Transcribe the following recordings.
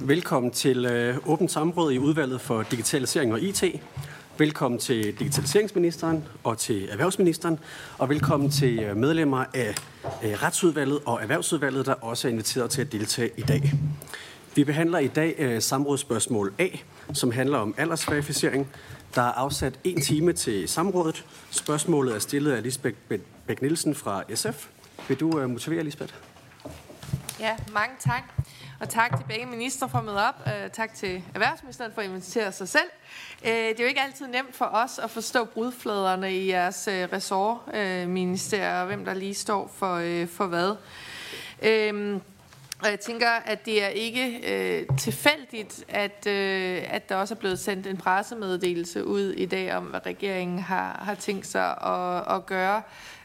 Velkommen til øh, åbent samråd i udvalget for digitalisering og IT. Velkommen til digitaliseringsministeren og til erhvervsministeren, og velkommen til øh, medlemmer af øh, retsudvalget og erhvervsudvalget, der også er inviteret til at deltage i dag. Vi behandler i dag øh, samrådsspørgsmål A, som handler om aldersverificering. Der er afsat en time til samrådet. Spørgsmålet er stillet af Lisbeth Bæk Nielsen fra SF. Vil du øh, motivere, Lisbeth? Ja, mange tak. Og tak til begge ministre for at møde op. Øh, tak til erhvervsministeren for at invitere sig selv. Uh, det er jo ikke altid nemt for os at forstå brudfladerne i jeres øh, uh, ressortministerier, og hvem der lige står for, for hvad. Uh, og jeg tænker, at det er ikke øh, tilfældigt, at, øh, at der også er blevet sendt en pressemeddelelse ud i dag om, hvad regeringen har, har tænkt sig at, at gøre.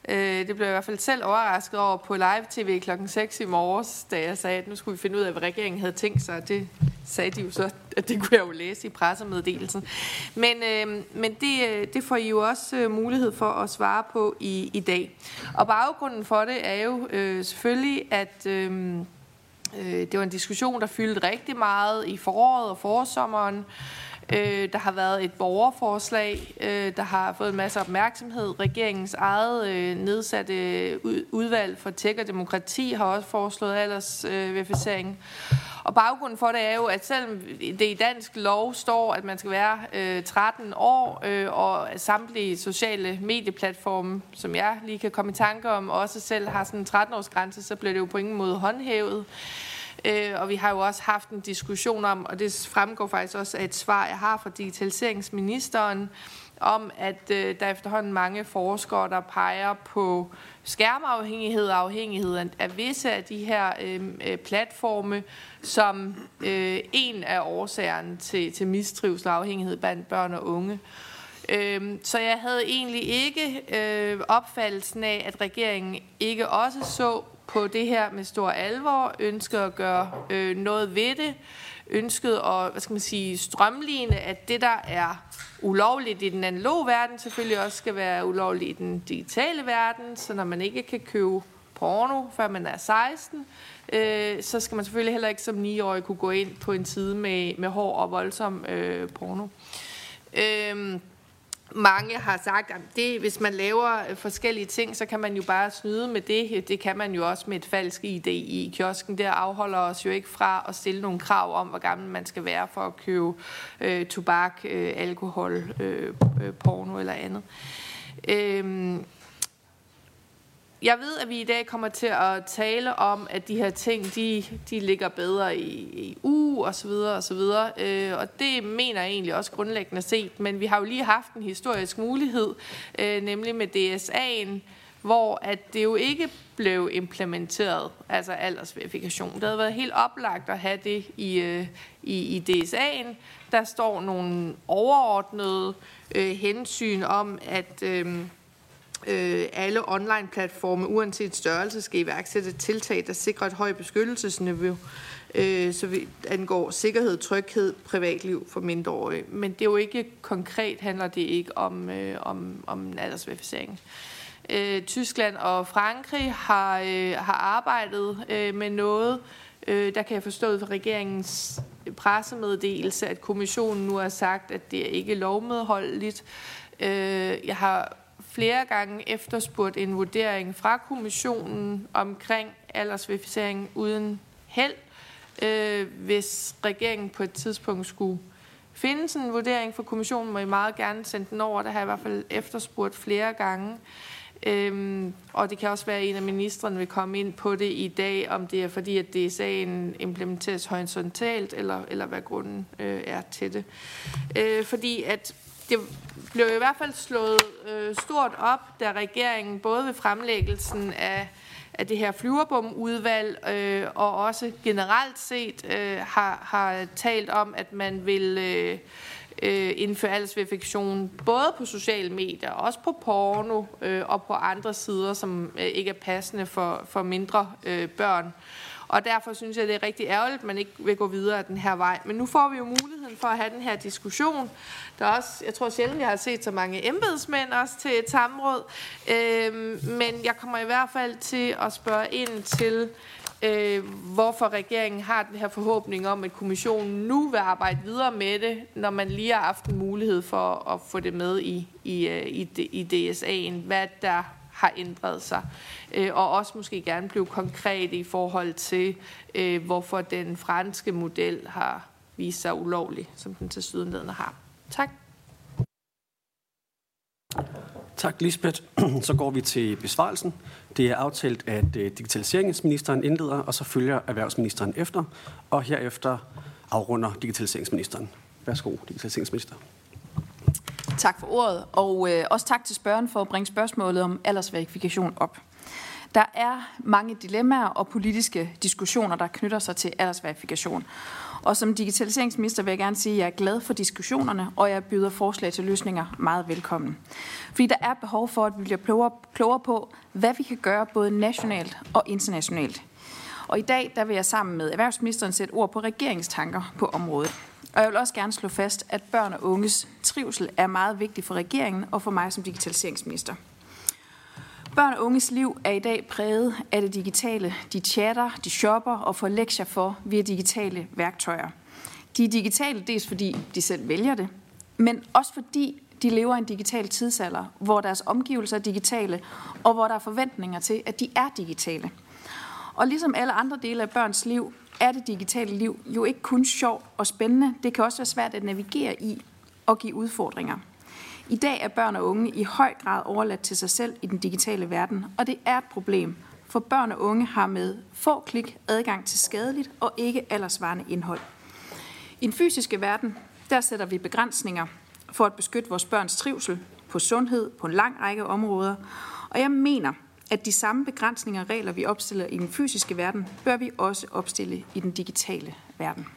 Øh, det blev jeg i hvert fald selv overrasket over på live-tv klokken 6 i morges, da jeg sagde, at nu skulle vi finde ud af, hvad regeringen havde tænkt sig. Det sagde de jo så, at det kunne jeg jo læse i pressemeddelelsen. Men, øh, men det, øh, det får I jo også øh, mulighed for at svare på i, i dag. Og baggrunden for det er jo øh, selvfølgelig, at... Øh, øh det var en diskussion, der fyldte rigtig meget i foråret og forsommeren. Øh, Øh, der har været et borgerforslag, øh, der har fået en masse opmærksomhed. Regeringens eget øh, nedsatte udvalg for tech og demokrati har også foreslået aldersverificering. Øh, og baggrunden for det er jo, at selvom det i dansk lov står, at man skal være øh, 13 år, øh, og samtlige sociale medieplatforme, som jeg lige kan komme i tanke om, også selv har sådan en 13-års grænse, så bliver det jo på ingen måde håndhævet. Øh, og vi har jo også haft en diskussion om, og det fremgår faktisk også af et svar, jeg har fra digitaliseringsministeren, om at øh, der er efterhånden mange forskere, der peger på skærmafhængighed og afhængighed af visse af de her øh, øh, platforme som øh, en af årsagerne til, til mistrivsel og afhængighed blandt børn og unge. Øh, så jeg havde egentlig ikke øh, opfattelsen af, at regeringen ikke også så på det her med stor alvor, ønskede at gøre øh, noget ved det, ønskede at hvad skal man sige, strømligne, at det, der er ulovligt i den analoge verden, selvfølgelig også skal være ulovligt i den digitale verden, så når man ikke kan købe porno, før man er 16, øh, så skal man selvfølgelig heller ikke som 9-årig kunne gå ind på en side med, med hård og voldsom øh, porno. Øh, mange har sagt, at det, hvis man laver øh, forskellige ting, så kan man jo bare snyde med det. Det kan man jo også med et falsk ID i kiosken. Det afholder os jo ikke fra at stille nogle krav om, hvor gammel man skal være for at købe øh, tobak, øh, alkohol, øh, øh porno eller andet. Øh, jeg ved, at vi i dag kommer til at tale om, at de her ting, de, de ligger bedre i EU og så videre og så videre. Øh, og det mener jeg egentlig også grundlæggende set. Men vi har jo lige haft en historisk mulighed, øh, nemlig med DSA'en, hvor at det jo ikke blev implementeret, altså aldersverifikation. Det havde været helt oplagt at have det i, øh, i, i DSA'en. Der står nogle overordnede øh, hensyn om, at... Øh, øh, alle online-platforme, uanset størrelse, skal iværksætte tiltag, der sikrer et højt beskyttelsesniveau, øh, så vi angår sikkerhed, tryghed, privatliv for mindreårige. Men det er jo ikke konkret, handler det ikke om, øh, om, om aldersverificering. Øh, Tyskland og Frankrig har, øh, har arbejdet øh, med noget, øh, der kan jeg forstå fra regeringens pressemeddelelse, at kommissionen nu har sagt, at det er ikke lovmedholdeligt. Øh, jeg har flere gange efterspurgt en vurdering fra kommissionen omkring aldersverificering uden held. Øh, hvis regeringen på et tidspunkt skulle finde sådan en vurdering fra kommissionen, må I meget gerne sende den over. Det har jeg i hvert fald efterspurgt flere gange. Øhm, og det kan også være, at en af ministerne vil komme ind på det i dag, om det er fordi, at DSA'en implementeres horisontalt, eller, eller hvad grunden øh, er til det. Øh, fordi at det blev i hvert fald slået øh, stort op, da regeringen både ved fremlæggelsen af, af det her flyverbomudvalg øh, og også generelt set øh, har, har talt om, at man vil øh, øh, indføre aldersverifikation både på sociale medier, også på porno øh, og på andre sider, som øh, ikke er passende for, for mindre øh, børn. Og derfor synes jeg, det er rigtig ærgerligt, at man ikke vil gå videre den her vej. Men nu får vi jo muligheden for at have den her diskussion. Der er også, jeg tror sjældent, jeg har set så mange embedsmænd også til et samråd. Øhm, men jeg kommer i hvert fald til at spørge ind til øh, hvorfor regeringen har den her forhåbning om, at kommissionen nu vil arbejde videre med det, når man lige har haft en mulighed for at få det med i, i, øh, i, i DSA'en, hvad der har ændret sig. Øh, og også måske gerne blive konkret i forhold til, øh, hvorfor den franske model har vist sig ulovlig, som den til sydenledende har. Tak. Tak, Lisbeth. Så går vi til besvarelsen. Det er aftalt, at øh, digitaliseringsministeren indleder, og så følger erhvervsministeren efter, og herefter afrunder digitaliseringsministeren. Værsgo, digitaliseringsminister. Tak for ordet, og øh, også tak til spørgeren for at bringe spørgsmålet om aldersverifikation op. Der er mange dilemmaer og politiske diskussioner, der knytter sig til aldersverifikation. Og som digitaliseringsminister vil jeg gerne sige, at jeg er glad for diskussionerne, og jeg byder forslag til løsninger meget velkommen. Fordi der er behov for, at vi bliver klogere, klogere på, hvad vi kan gøre både nationalt og internationalt. Og i dag der vil jeg sammen med erhvervsministeren sætte ord på regeringstanker på området. Og jeg vil også gerne slå fast, at børn og unges trivsel er meget vigtig for regeringen og for mig som digitaliseringsminister. Børn og unges liv er i dag præget af det digitale. De chatter, de shopper og får lektier for via digitale værktøjer. De er digitale dels fordi de selv vælger det, men også fordi de lever i en digital tidsalder, hvor deres omgivelser er digitale, og hvor der er forventninger til, at de er digitale. Og ligesom alle andre dele af børns liv, er det digitale liv jo ikke kun sjov og spændende. Det kan også være svært at navigere i og give udfordringer. I dag er børn og unge i høj grad overladt til sig selv i den digitale verden, og det er et problem, for børn og unge har med få klik adgang til skadeligt og ikke aldersvarende indhold. I den fysiske verden, der sætter vi begrænsninger for at beskytte vores børns trivsel på sundhed på en lang række områder, og jeg mener, at de samme begrænsninger og regler, vi opstiller i den fysiske verden, bør vi også opstille i den digitale verden.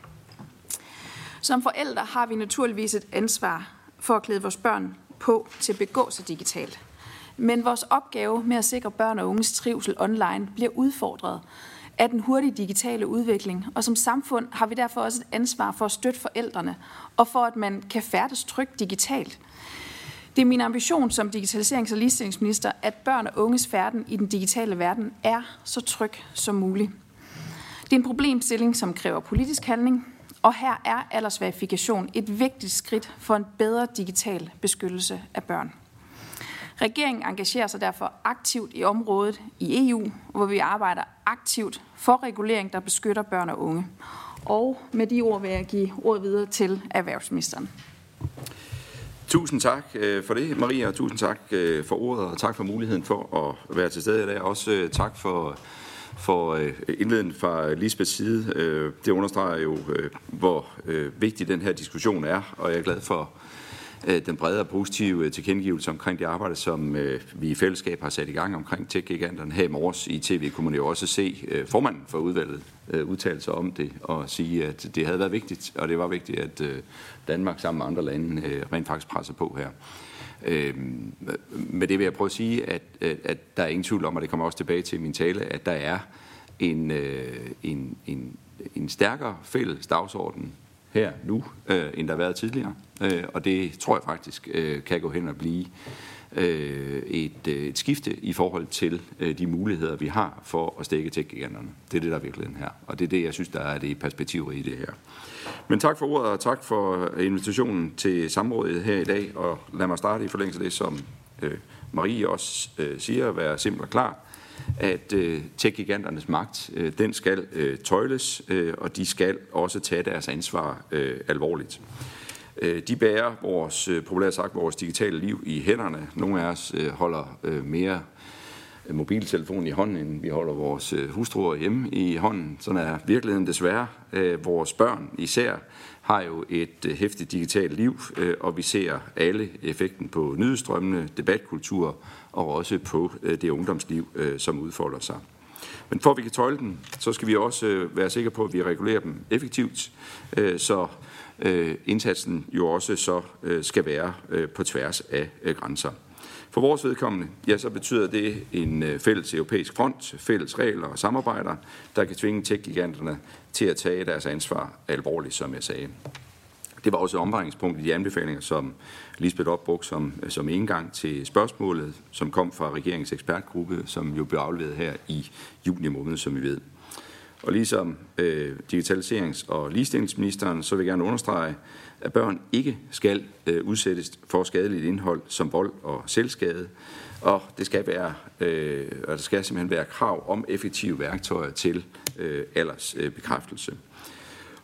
Som forældre har vi naturligvis et ansvar for at klæde vores børn på til at begå sig digitalt. Men vores opgave med at sikre børn og unges trivsel online bliver udfordret af den hurtige digitale udvikling, og som samfund har vi derfor også et ansvar for at støtte forældrene, og for at man kan færdes trygt digitalt. Det er min ambition som digitaliserings- og ligestillingsminister, at børn og unges færden i den digitale verden er så tryg som muligt. Det er en problemstilling, som kræver politisk handling, og her er aldersverifikation et vigtigt skridt for en bedre digital beskyttelse af børn. Regeringen engagerer sig derfor aktivt i området i EU, hvor vi arbejder aktivt for regulering, der beskytter børn og unge. Og med de ord vil jeg give ordet videre til erhvervsministeren. Tusind tak øh, for det, Maria, og tusind tak øh, for ordet, og tak for muligheden for at være til stede i dag. Også øh, tak for for indledningen fra Lisbeths side. Det understreger jo, hvor vigtig den her diskussion er, og jeg er glad for Øh, den brede og positive øh, tilkendegivelse omkring det arbejde, som øh, vi i fællesskab har sat i gang omkring tech-giganterne. Her i morges i tv kunne man jo også se formanden for udvalget udtale sig om det og sige, at det havde været vigtigt, og det var vigtigt, at Danmark sammen med andre lande rent faktisk presser på her. Øh, med det vil jeg prøve at sige, at, at, der er ingen tvivl om, og det kommer også tilbage til min tale, at der er en, en, en, en stærkere fælles dagsorden her nu, øh, end der har været tidligere. Øh, og det tror jeg faktisk øh, kan gå hen og blive øh, et, øh, et skifte i forhold til øh, de muligheder, vi har for at stikke tech-giganterne. Det er det, der er virkeligheden her. Og det er det, jeg synes, der er det perspektiv i det her. Men tak for ordet, og tak for øh, invitationen til samrådet her i dag. Og lad mig starte i forlængelse af det, som øh, Marie også øh, siger, at være simpelt og klar at øh, tech-giganternes magt, øh, den skal øh, tøjles, øh, og de skal også tage deres ansvar øh, alvorligt. Øh, de bærer vores, øh, populært sagt, vores digitale liv i hænderne. Nogle af os øh, holder øh, mere mobiltelefon i hånden, end vi holder vores øh, hustruer hjemme i hånden. Sådan er virkeligheden desværre. Øh, vores børn især har jo et øh, hæftigt digitalt liv, øh, og vi ser alle effekten på nyhedsstrømmene, debatkultur og også på øh, det ungdomsliv, øh, som udfolder sig. Men for at vi kan tøjle dem, så skal vi også øh, være sikre på, at vi regulerer dem effektivt, så indsatsen jo også så skal være på tværs af grænser. For vores vedkommende, ja, så betyder det en fælles europæisk front, fælles regler og samarbejder, der kan tvinge tech til at tage deres ansvar alvorligt, som jeg sagde. Det var også et omvejningspunkt i de anbefalinger, som Lisbeth opbrugte som, som indgang til spørgsmålet, som kom fra regeringens ekspertgruppe, som jo blev afleveret her i juni måned, som vi ved. Og ligesom øh, digitaliserings- og ligestillingsministeren, så vil jeg gerne understrege, at børn ikke skal øh, udsættes for skadeligt indhold som vold og selvskade, og det skal være, øh, og der skal simpelthen være krav om effektive værktøjer til øh, aldersbekræftelse.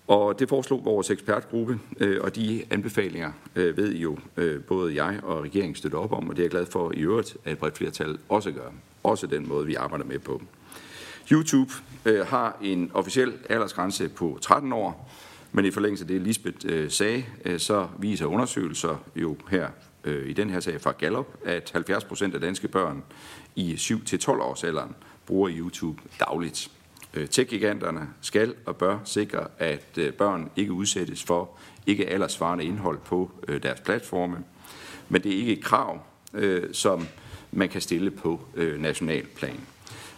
Og det foreslog vores ekspertgruppe, øh, og de anbefalinger øh, ved I jo øh, både jeg og regeringen støtter op om, og det er jeg glad for i øvrigt, at et bredt flertal også gør. Også den måde, vi arbejder med på. YouTube har en officiel aldersgrænse på 13 år, men i forlængelse af det, Lisbeth sagde, så viser undersøgelser jo her i den her sag fra Gallup, at 70 procent af danske børn i 7-12 års alderen bruger YouTube dagligt. Øh, tech-giganterne skal og bør sikre, at øh, børn ikke udsættes for ikke aldersvarende indhold på øh, deres platforme, men det er ikke et krav, som man kan stille på national plan.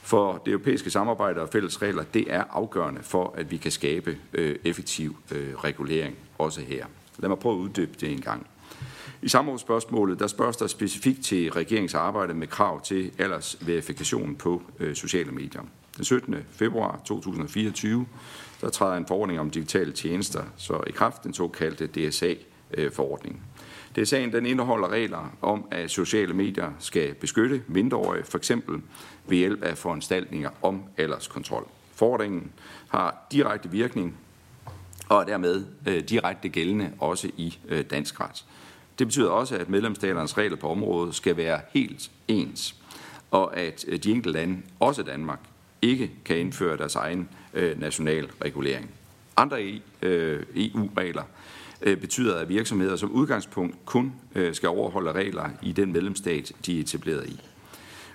For det europæiske samarbejde og fælles regler, det er afgørende for, at vi kan skabe effektiv regulering også her. Lad mig prøve at uddybe det en gang. I samrådsspørgsmålet der spørges der specifikt til regeringsarbejde med krav til aldersverifikation på sociale medier. Den 17. februar 2024 der træder en forordning om digitale tjenester så i kraft, den såkaldte DSA-forordning. DSA'en den indeholder regler om, at sociale medier skal beskytte mindreårige, for eksempel ved hjælp af foranstaltninger om alderskontrol. Forordningen har direkte virkning og er dermed øh, direkte gældende også i øh, dansk ret. Det betyder også, at medlemsstaternes regler på området skal være helt ens, og at øh, de enkelte lande, også Danmark, ikke kan indføre deres egen øh, national regulering. Andre e, øh, EU-regler øh, betyder, at virksomheder som udgangspunkt kun øh, skal overholde regler i den medlemsstat, de er etableret i.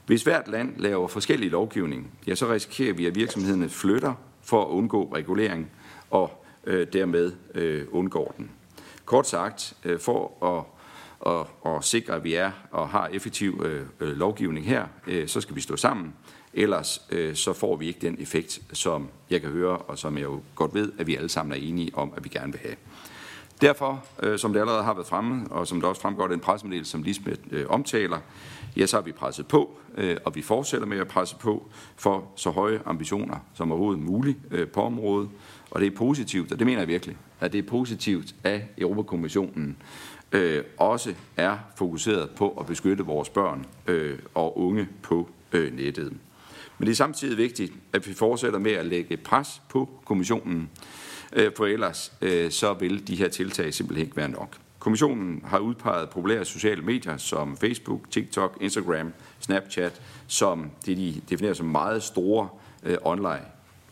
Hvis hvert land laver forskellige lovgivning, ja, så risikerer vi, at virksomhederne flytter for at undgå regulering og øh, dermed øh, undgår den. Kort sagt, øh, for at og, og sikre, at vi er og har effektiv øh, øh lovgivning her, øh, så skal vi stå sammen. Ellers øh, så får vi ikke den effekt, som jeg kan høre, og som jeg jo godt ved, at vi alle sammen er enige om, at vi gerne vil have. Derfor, øh, som det allerede har været fremme, og som det også fremgår den pressemeddelelse, som Lisbeth øh, omtaler, ja, så har vi presset på, øh, og vi fortsætter med at presse på for så høje ambitioner som overhovedet muligt øh, på området. Og det er positivt, og det mener jeg virkelig, at det er positivt, at Europakommissionen øh, også er fokuseret på at beskytte vores børn øh, og unge på øh, nettet. Men det er samtidig vigtigt, at vi fortsætter med at lægge pres på kommissionen, øh, for ellers øh, så vil de her tiltag simpelthen ikke være nok. Kommissionen har udpeget populære sociale medier som Facebook, TikTok, Instagram, Snapchat, som det de definerer som meget store øh, online,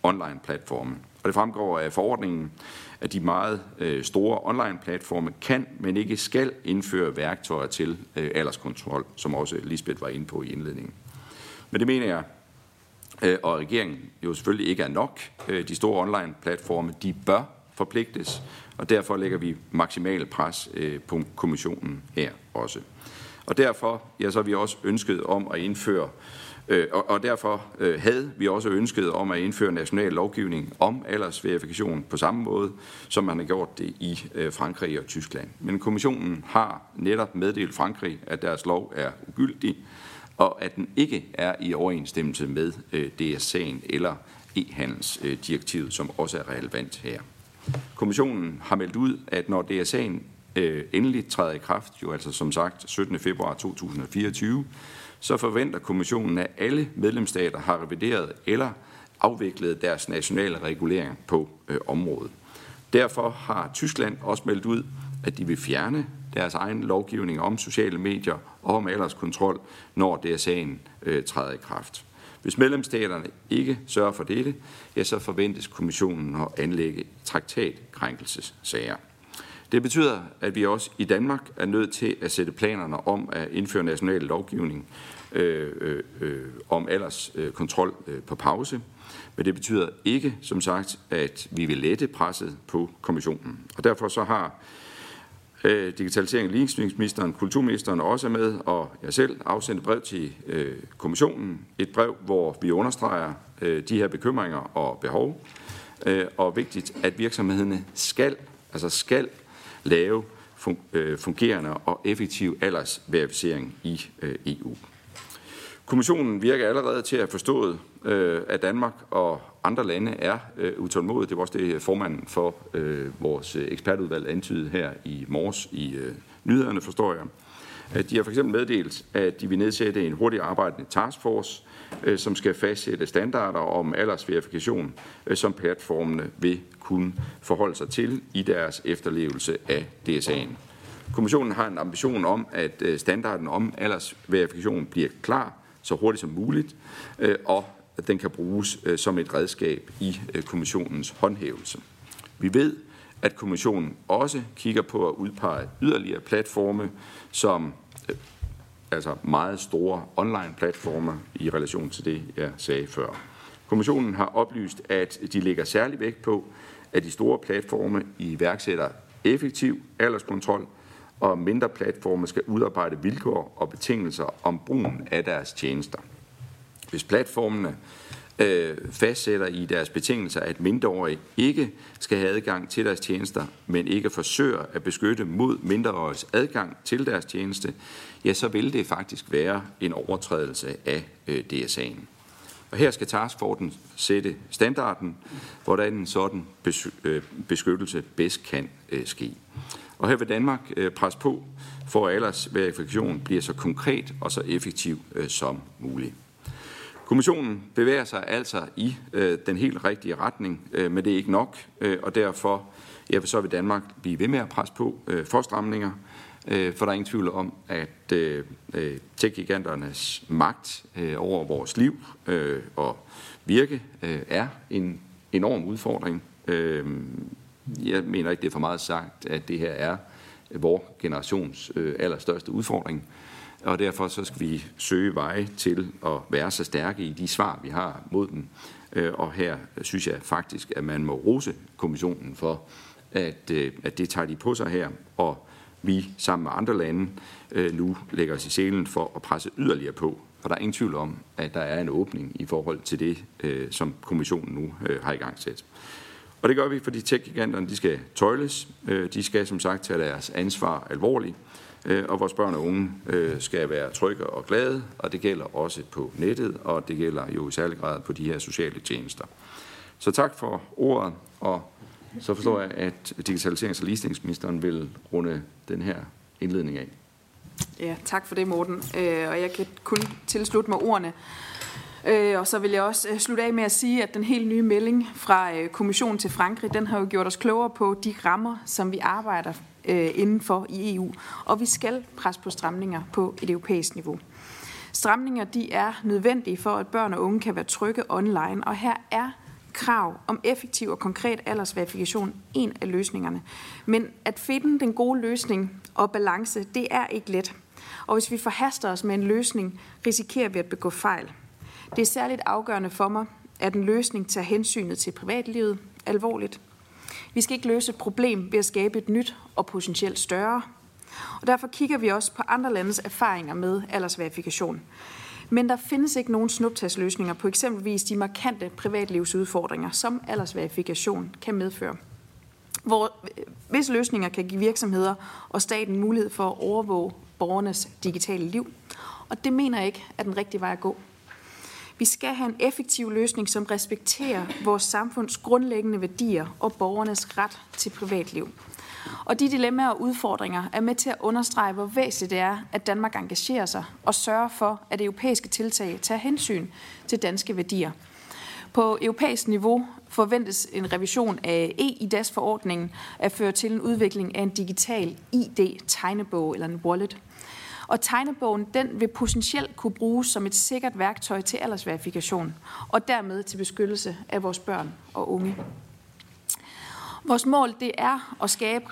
online platforme. Og det fremgår af forordningen, at de meget store online-platforme kan, men ikke skal indføre værktøjer til alderskontrol, som også Lisbeth var inde på i indledningen. Men det mener jeg Øh, og regeringen jo selvfølgelig ikke er nok. Øh, de store online-platforme, de bør forpligtes, og derfor lægger vi maksimal pres øh, på kommissionen her også. Og derfor ja, så har vi også ønsket om at indføre og, og derfor havde vi også ønsket om at indføre national lovgivning om aldersverifikation på samme måde, som man har gjort det i Frankrig og Tyskland. Men kommissionen har netop meddelt Frankrig, at deres lov er ugyldig, og at den ikke er i overensstemmelse med øh, DSA'en eller e-handelsdirektivet, som også er relevant her. Kommissionen har meldt ud, at når DSA'en øh, endelig træder i kraft, jo altså som sagt 17. februar 2024, så forventer kommissionen, at alle medlemsstater har revideret eller afviklet deres nationale regulering på øh, området. Derfor har Tyskland også meldt ud, at de vil fjerne deres egen lovgivning om sociale medier om alderskontrol, når DSA'en øh, træder i kraft. Hvis medlemsstaterne ikke sørger for dette, ja, så forventes kommissionen at anlægge traktatkrænkelsessager. Det betyder, at vi også i Danmark er nødt til at sætte planerne om at indføre national lovgivning øh, øh, øh om alderskontrol øh, øh, på pause. Men det betyder ikke, som sagt, at vi vil lette presset på kommissionen. Og derfor så har øh, digitalisering og ligestillingsministeren, kulturministeren også er med, og jeg selv afsendte brev til øh, kommissionen. Et brev, hvor vi understreger øh, de her bekymringer og behov, øh, og vigtigt, at virksomhederne skal, altså skal lave øh, fungerende og effektiv aldersverificering i øh, EU. Kommissionen virker allerede til at have forstået, øh, at Danmark og andre lande er øh, utålmodige. Det var også det formanden for øh, vores øh, ekspertudvalg antydede her i morges i øh, nyhederne, forstår jeg. At de har for eksempel meddelt, at de vil nedsætte en hurtigt arbejdende taskforce, øh, som skal fastsætte standarder om aldersverifikation, øh, som platformene vil kunne forholde sig til i deres efterlevelse af DSA'en. Kommissionen har en ambition om, at øh, standarden om aldersverifikation bliver klar så hurtigt som muligt, øh, og at den kan bruges øh, som et redskab i øh, kommissionens håndhævelse. Vi ved, at kommissionen også kigger på at udpege yderligere platforme, som øh, altså meget store online-platforme i relation til det, jeg sagde før. Kommissionen har oplyst, at de lægger særlig vægt på, at de store platforme iværksætter effektiv alderskontrol, og mindre platforme skal udarbejde vilkår og betingelser om brugen af deres tjenester. Hvis platformene øh, fastsætter i deres betingelser, at mindreårige ikke skal have adgang til deres tjenester, men ikke forsøger at beskytte mod mindreåriges adgang til deres tjeneste, ja, så vil det faktisk være en overtrædelse af øh, DSA'en. Og her skal taskforten sætte standarden, hvordan en sådan øh, beskyttelse bedst kan øh, ske. Og her vil Danmark øh, presse på for, at aldersverifikation bliver så konkret og så effektiv øh, som muligt. Kommissionen bevæger sig altså i øh, den helt rigtige retning, men det er ikke nok, og derfor ja, så vil Danmark blive ved med at presse på for stramninger, for der er ingen tvivl om, at tech-giganternes magt over vores liv og virke er en enorm udfordring. Jeg mener ikke, det er for meget sagt, at det her er vores generations øh, allerstørste udfordring. Og derfor så skal vi søge veje til at være så stærke i de svar, vi har mod dem. Øh, og her synes jeg faktisk, at man må rose kommissionen for, at, øh, at det tager de på sig her, og vi sammen med andre lande øh, nu lægger os i selen for at presse yderligere på. For der er ingen tvivl om, at der er en åbning i forhold til det, øh, som kommissionen nu øh, har i gang sat. Og det gør vi, fordi tech-giganterne de skal tøjles. Øh, de skal som sagt tage deres ansvar alvorligt. Øh, og vores børn og unge øh, skal være trygge og glade, og det gælder også på nettet, og det gælder jo i særlig grad på de her sociale tjenester. Så tak for ordet, og så forstår jeg, at digitaliserings- og ligestillingsministeren vil runde den her indledning af. Ja, tak for det, Morten. Og jeg kan kun tilslutte mig ordene. Øh, og så vil jeg også øh, slutte af med at sige, at den helt nye melding fra øh, kommissionen til Frankrig, den har jo gjort os klogere på de rammer, som vi arbejder øh, indenfor i EU. Og vi skal presse på stramninger på et europæisk niveau. Stramninger de er nødvendige for, at børn og unge kan være trygge online, og her er krav om effektiv og konkret aldersverifikation en af løsningerne. Men at finde den gode løsning og balance, det er ikke let. Og hvis vi forhaster os med en løsning, risikerer vi at begå fejl. Det er særligt afgørende for mig, at en løsning tager hensynet til privatlivet alvorligt. Vi skal ikke løse et problem ved at skabe et nyt og potentielt større. Og derfor kigger vi også på andre landes erfaringer med aldersverifikation. Men der findes ikke nogen snuptagsløsninger på eksempelvis de markante privatlivsudfordringer, som aldersverifikation kan medføre. Hvor hvis løsninger kan give virksomheder og staten mulighed for at overvåge borgernes digitale liv. Og det mener jeg ikke er den rigtige vej at gå. Vi skal have en effektiv løsning, som respekterer vores samfunds grundlæggende værdier og borgernes ret til privatliv. Og de dilemmaer og udfordringer er med til at understrege, hvor væsentligt det er, at Danmark engagerer sig og sørger for, at europæiske tiltag tager hensyn til danske værdier. På europæisk niveau forventes en revision af e-IDAS-forordningen at føre til en udvikling af en digital ID-tegnebog eller en wallet. Og tegnebogen den vil potentielt kunne bruges som et sikkert værktøj til aldersverifikation, og dermed til beskyttelse af vores børn og unge. Vores mål det er at skabe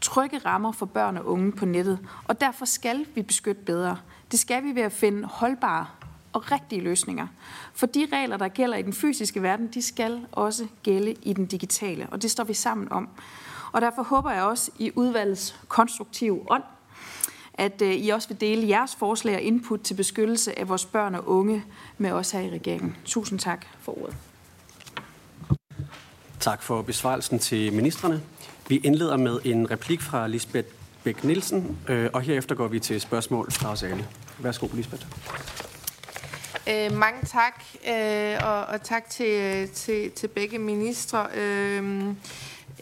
trygge rammer for børn og unge på nettet, og derfor skal vi beskytte bedre. Det skal vi ved at finde holdbare og rigtige løsninger. For de regler, der gælder i den fysiske verden, de skal også gælde i den digitale, og det står vi sammen om. Og derfor håber jeg også i udvalgets konstruktive ånd, at øh, I også vil dele jeres forslag og input til beskyttelse af vores børn og unge med os her i regeringen. Tusind tak for ordet. Tak for besvarelsen til ministerne. Vi indleder med en replik fra Lisbeth Bæk Nielsen, øh, og herefter går vi til spørgsmål fra os alle. Værsgo, Lisbeth. Øh, mange tak, øh, og, og tak til, til, til begge ministre. Øh,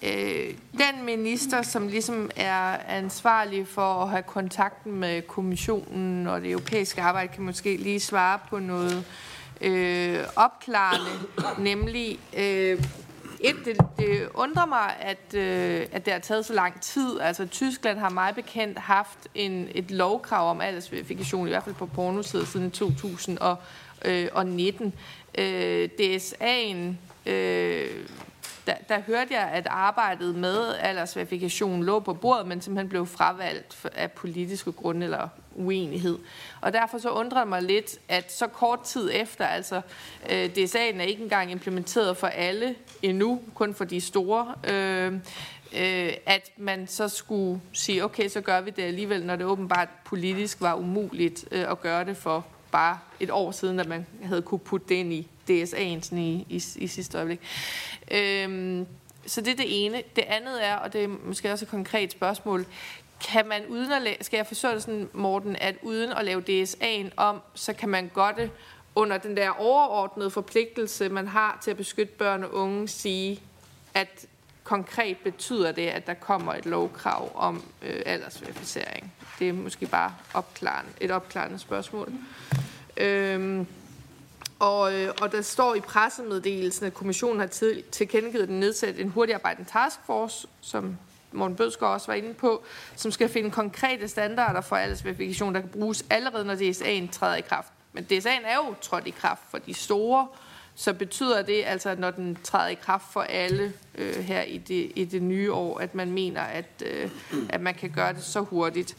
øh, den minister, som ligesom er ansvarlig for at have kontakten med kommissionen og det europæiske arbejde, kan måske lige svare på noget øh, opklarende, nemlig øh, et, det, det undrer mig, at, øh, at det har taget så lang tid. Altså, Tyskland har meget bekendt haft en, et lovkrav om aldersverifikation, i hvert fald på pornosiden siden 2019. Øh, DSA'en, øh, der, der hørte jeg, at arbejdet med aldersverifikation lå på bordet, men simpelthen blev fravalgt af politiske grunde eller uenighed. Og derfor så undrer det mig lidt, at så kort tid efter, altså øh, DSA'en er ikke engang implementeret for alle endnu, kun for de store, øh, øh, at man så skulle sige, okay, så gør vi det alligevel, når det åbenbart politisk var umuligt øh, at gøre det for bare et år siden, at man havde kunne putte det ind i DSA'en i, i, i sidste øjeblik. Øhm, så det er det ene. Det andet er, og det er måske også et konkret spørgsmål, kan man uden at la- skal jeg forstå det sådan, Morten, at uden at lave DSA'en om, så kan man godt under den der overordnede forpligtelse, man har til at beskytte børn og unge, sige, at konkret betyder det, at der kommer et lovkrav om øh, aldersverificering. Det er måske bare opklarende, et opklarende spørgsmål. Øhm, og, øh, og der står i pressemeddelelsen, at kommissionen har til, tilkendegivet den nedsat en hurtigarbejdende taskforce, som Morten Bødskov også var inde på, som skal finde konkrete standarder for aldersverifikation, der kan bruges allerede, når DSA'en træder i kraft. Men DSA'en er jo trådt i kraft for de store, så betyder det altså, at når den træder i kraft for alle øh, her i det, i det nye år, at man mener, at, øh, at man kan gøre det så hurtigt.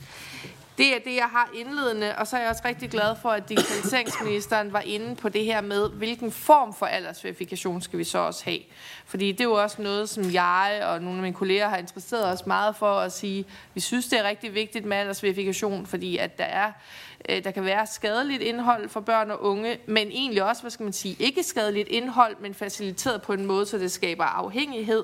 Det er det, jeg har indledende, og så er jeg også rigtig glad for, at digitaliseringsministeren var inde på det her med, hvilken form for aldersverifikation skal vi så også have. Fordi det er jo også noget, som jeg og nogle af mine kolleger har interesseret os meget for at sige, vi synes, det er rigtig vigtigt med aldersverifikation, fordi at der er øh, der kan være skadeligt indhold for børn og unge, men egentlig også, hvad skal man sige, ikke skadeligt indhold, men faciliteret på en måde, så det skaber afhængighed.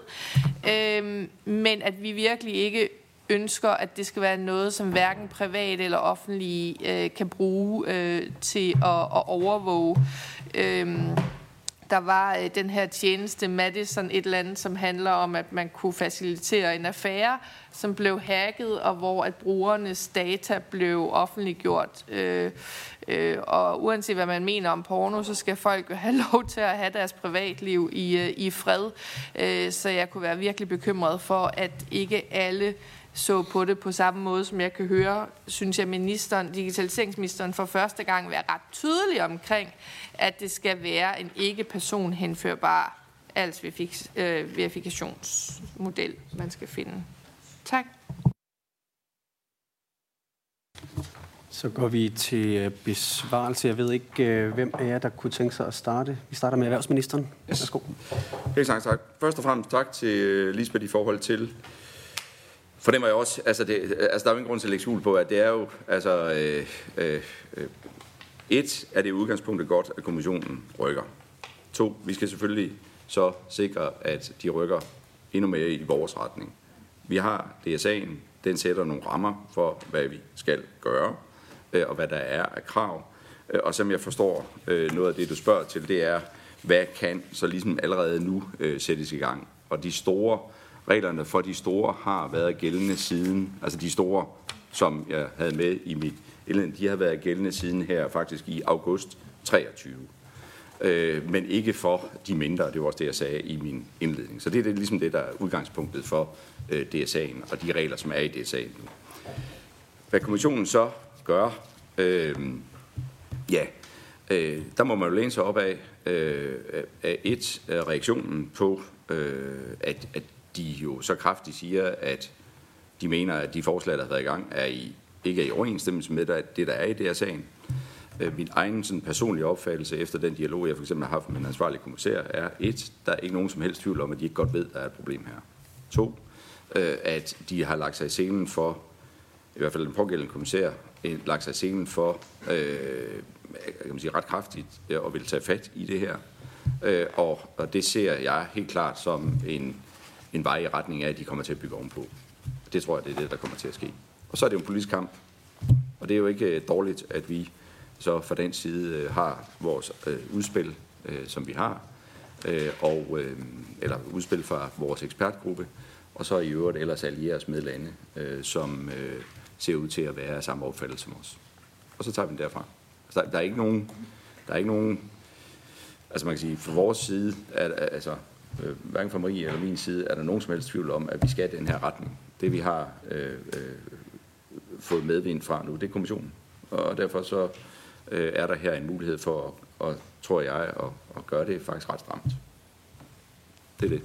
Øhm, men at vi virkelig ikke ønsker, at det skal være noget, som hverken privat eller offentlige øh, kan bruge øh, til at, at overvåge. Øhm, der var øh, den her tjeneste Madison et eller andet, som handler om, at man kunne facilitere en affære, som blev hacket, og hvor at brugernes data blev offentliggjort. Øh, øh, og uanset hvad man mener om porno, så skal folk have lov til at have deres privatliv i, øh, i fred. Øh, så jeg kunne være virkelig bekymret for, at ikke alle så på det på samme måde, som jeg kan høre, synes jeg, ministeren, digitaliseringsministeren for første gang være ret tydelig omkring, at det skal være en ikke-person henførbar als øh, verifikationsmodel, man skal finde. Tak. Så går vi til øh, besvarelse. Jeg ved ikke, øh, hvem af jer, der kunne tænke sig at starte. Vi starter med erhvervsministeren. Yes. Værsgo. Helt tak, tak. Først og fremmest tak til Lisbeth i forhold til fornemmer jeg også, altså, det, altså der er jo ingen grund til at lægge skjul på, at det er jo, altså, øh, øh, et, er det udgangspunktet godt, at kommissionen rykker. To, vi skal selvfølgelig så sikre, at de rykker endnu mere i vores retning. Vi har DSA'en, den sætter nogle rammer for, hvad vi skal gøre, øh, og hvad der er af krav. Øh, og som jeg forstår, øh, noget af det, du spørger til, det er, hvad kan så ligesom allerede nu øh, sættes i gang? Og de store reglerne for de store har været gældende siden, altså de store, som jeg havde med i mit indledning, de har været gældende siden her faktisk i august 23. Øh, men ikke for de mindre, det var også det, jeg sagde i min indledning. Så det er det, ligesom det, der er udgangspunktet for øh, DSA'en og de regler, som er i DSA'en nu. Hvad kommissionen så gør, øh, ja, øh, der må man jo læne sig op af, øh, af et, reaktionen på, øh, at, at de jo så kraftigt siger, at de mener, at de forslag, der har været i gang, er i, ikke er i overensstemmelse med det, der er i det her sagen. Øh, min egen sådan, personlige opfattelse efter den dialog, jeg for eksempel har haft med en ansvarlig kommissær, er et, der er ikke nogen som helst tvivl om, at de ikke godt ved, at der er et problem her. To, øh, at de har lagt sig i scenen for, i hvert fald den pågældende kommissær, øh, lagt sig i scenen for, øh, kan man sige, ret kraftigt og vil tage fat i det her. og, og det ser jeg helt klart som en en vej i retning af, at de kommer til at bygge ovenpå. Det tror jeg, det er det, der kommer til at ske. Og så er det jo en politisk kamp. Og det er jo ikke øh, dårligt, at vi så fra den side øh, har vores øh, udspil, som vi har, og, eller udspil fra vores ekspertgruppe, og så i øvrigt ellers allieres med lande, som ser ud til at være af samme opfattelse som os. Og så tager vi den derfra. Altså, der, der er ikke nogen, der er ikke nogen, altså man kan sige, fra vores side, at, altså Øh, hverken fra Marie eller min side, er der nogen som helst tvivl om, at vi skal den her retning. Det vi har øh, øh, fået medvind fra nu, det er kommissionen. Og derfor så øh, er der her en mulighed for, og, tror jeg, at, at gøre det faktisk ret stramt. Det er det.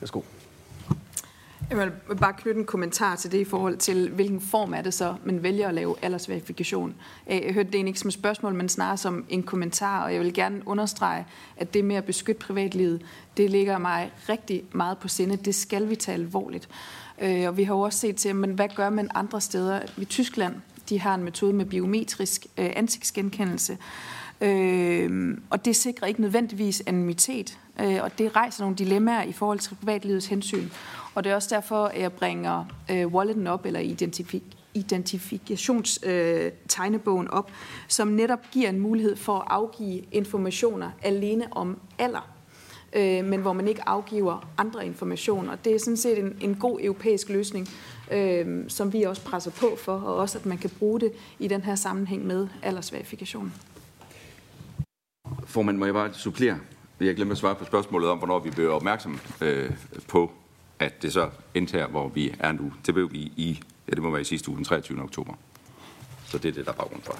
Værsgo. Jeg vil bare knytte en kommentar til det i forhold til, hvilken form er det så, man vælger at lave aldersverifikation. Øh, jeg hørte det egentlig ikke som et spørgsmål, men snarere som en kommentar, og jeg vil gerne understrege, at det med at beskytte privatlivet, det ligger mig rigtig meget på sinde. Det skal vi tage alvorligt. Øh, og vi har jo også set til, men hvad gør man andre steder? I Tyskland, de har en metode med biometrisk øh, ansigtsgenkendelse, Øh, og det sikrer ikke nødvendigvis anonymitet, øh, og det rejser nogle dilemmaer i forhold til privatlivets hensyn. Og det er også derfor, at jeg bringer øh, walleten op, eller identifik identifikationstegnebogen øh, op, som netop giver en mulighed for at afgive informationer alene om alder, øh, men hvor man ikke afgiver andre informationer. Det er sådan set en, en god europæisk løsning, øh, som vi også presser på for, og også at man kan bruge det i den her sammenhæng med aldersverifikation. Formand, må jeg bare supplere? Jeg glemte at svare på spørgsmålet om, hvornår vi bliver opmærksom øh, på, at det så endte her, hvor vi er nu. Det blev vi i, ja, det må være i sidste uge, den 23. oktober. Så det er det, der er baggrund for.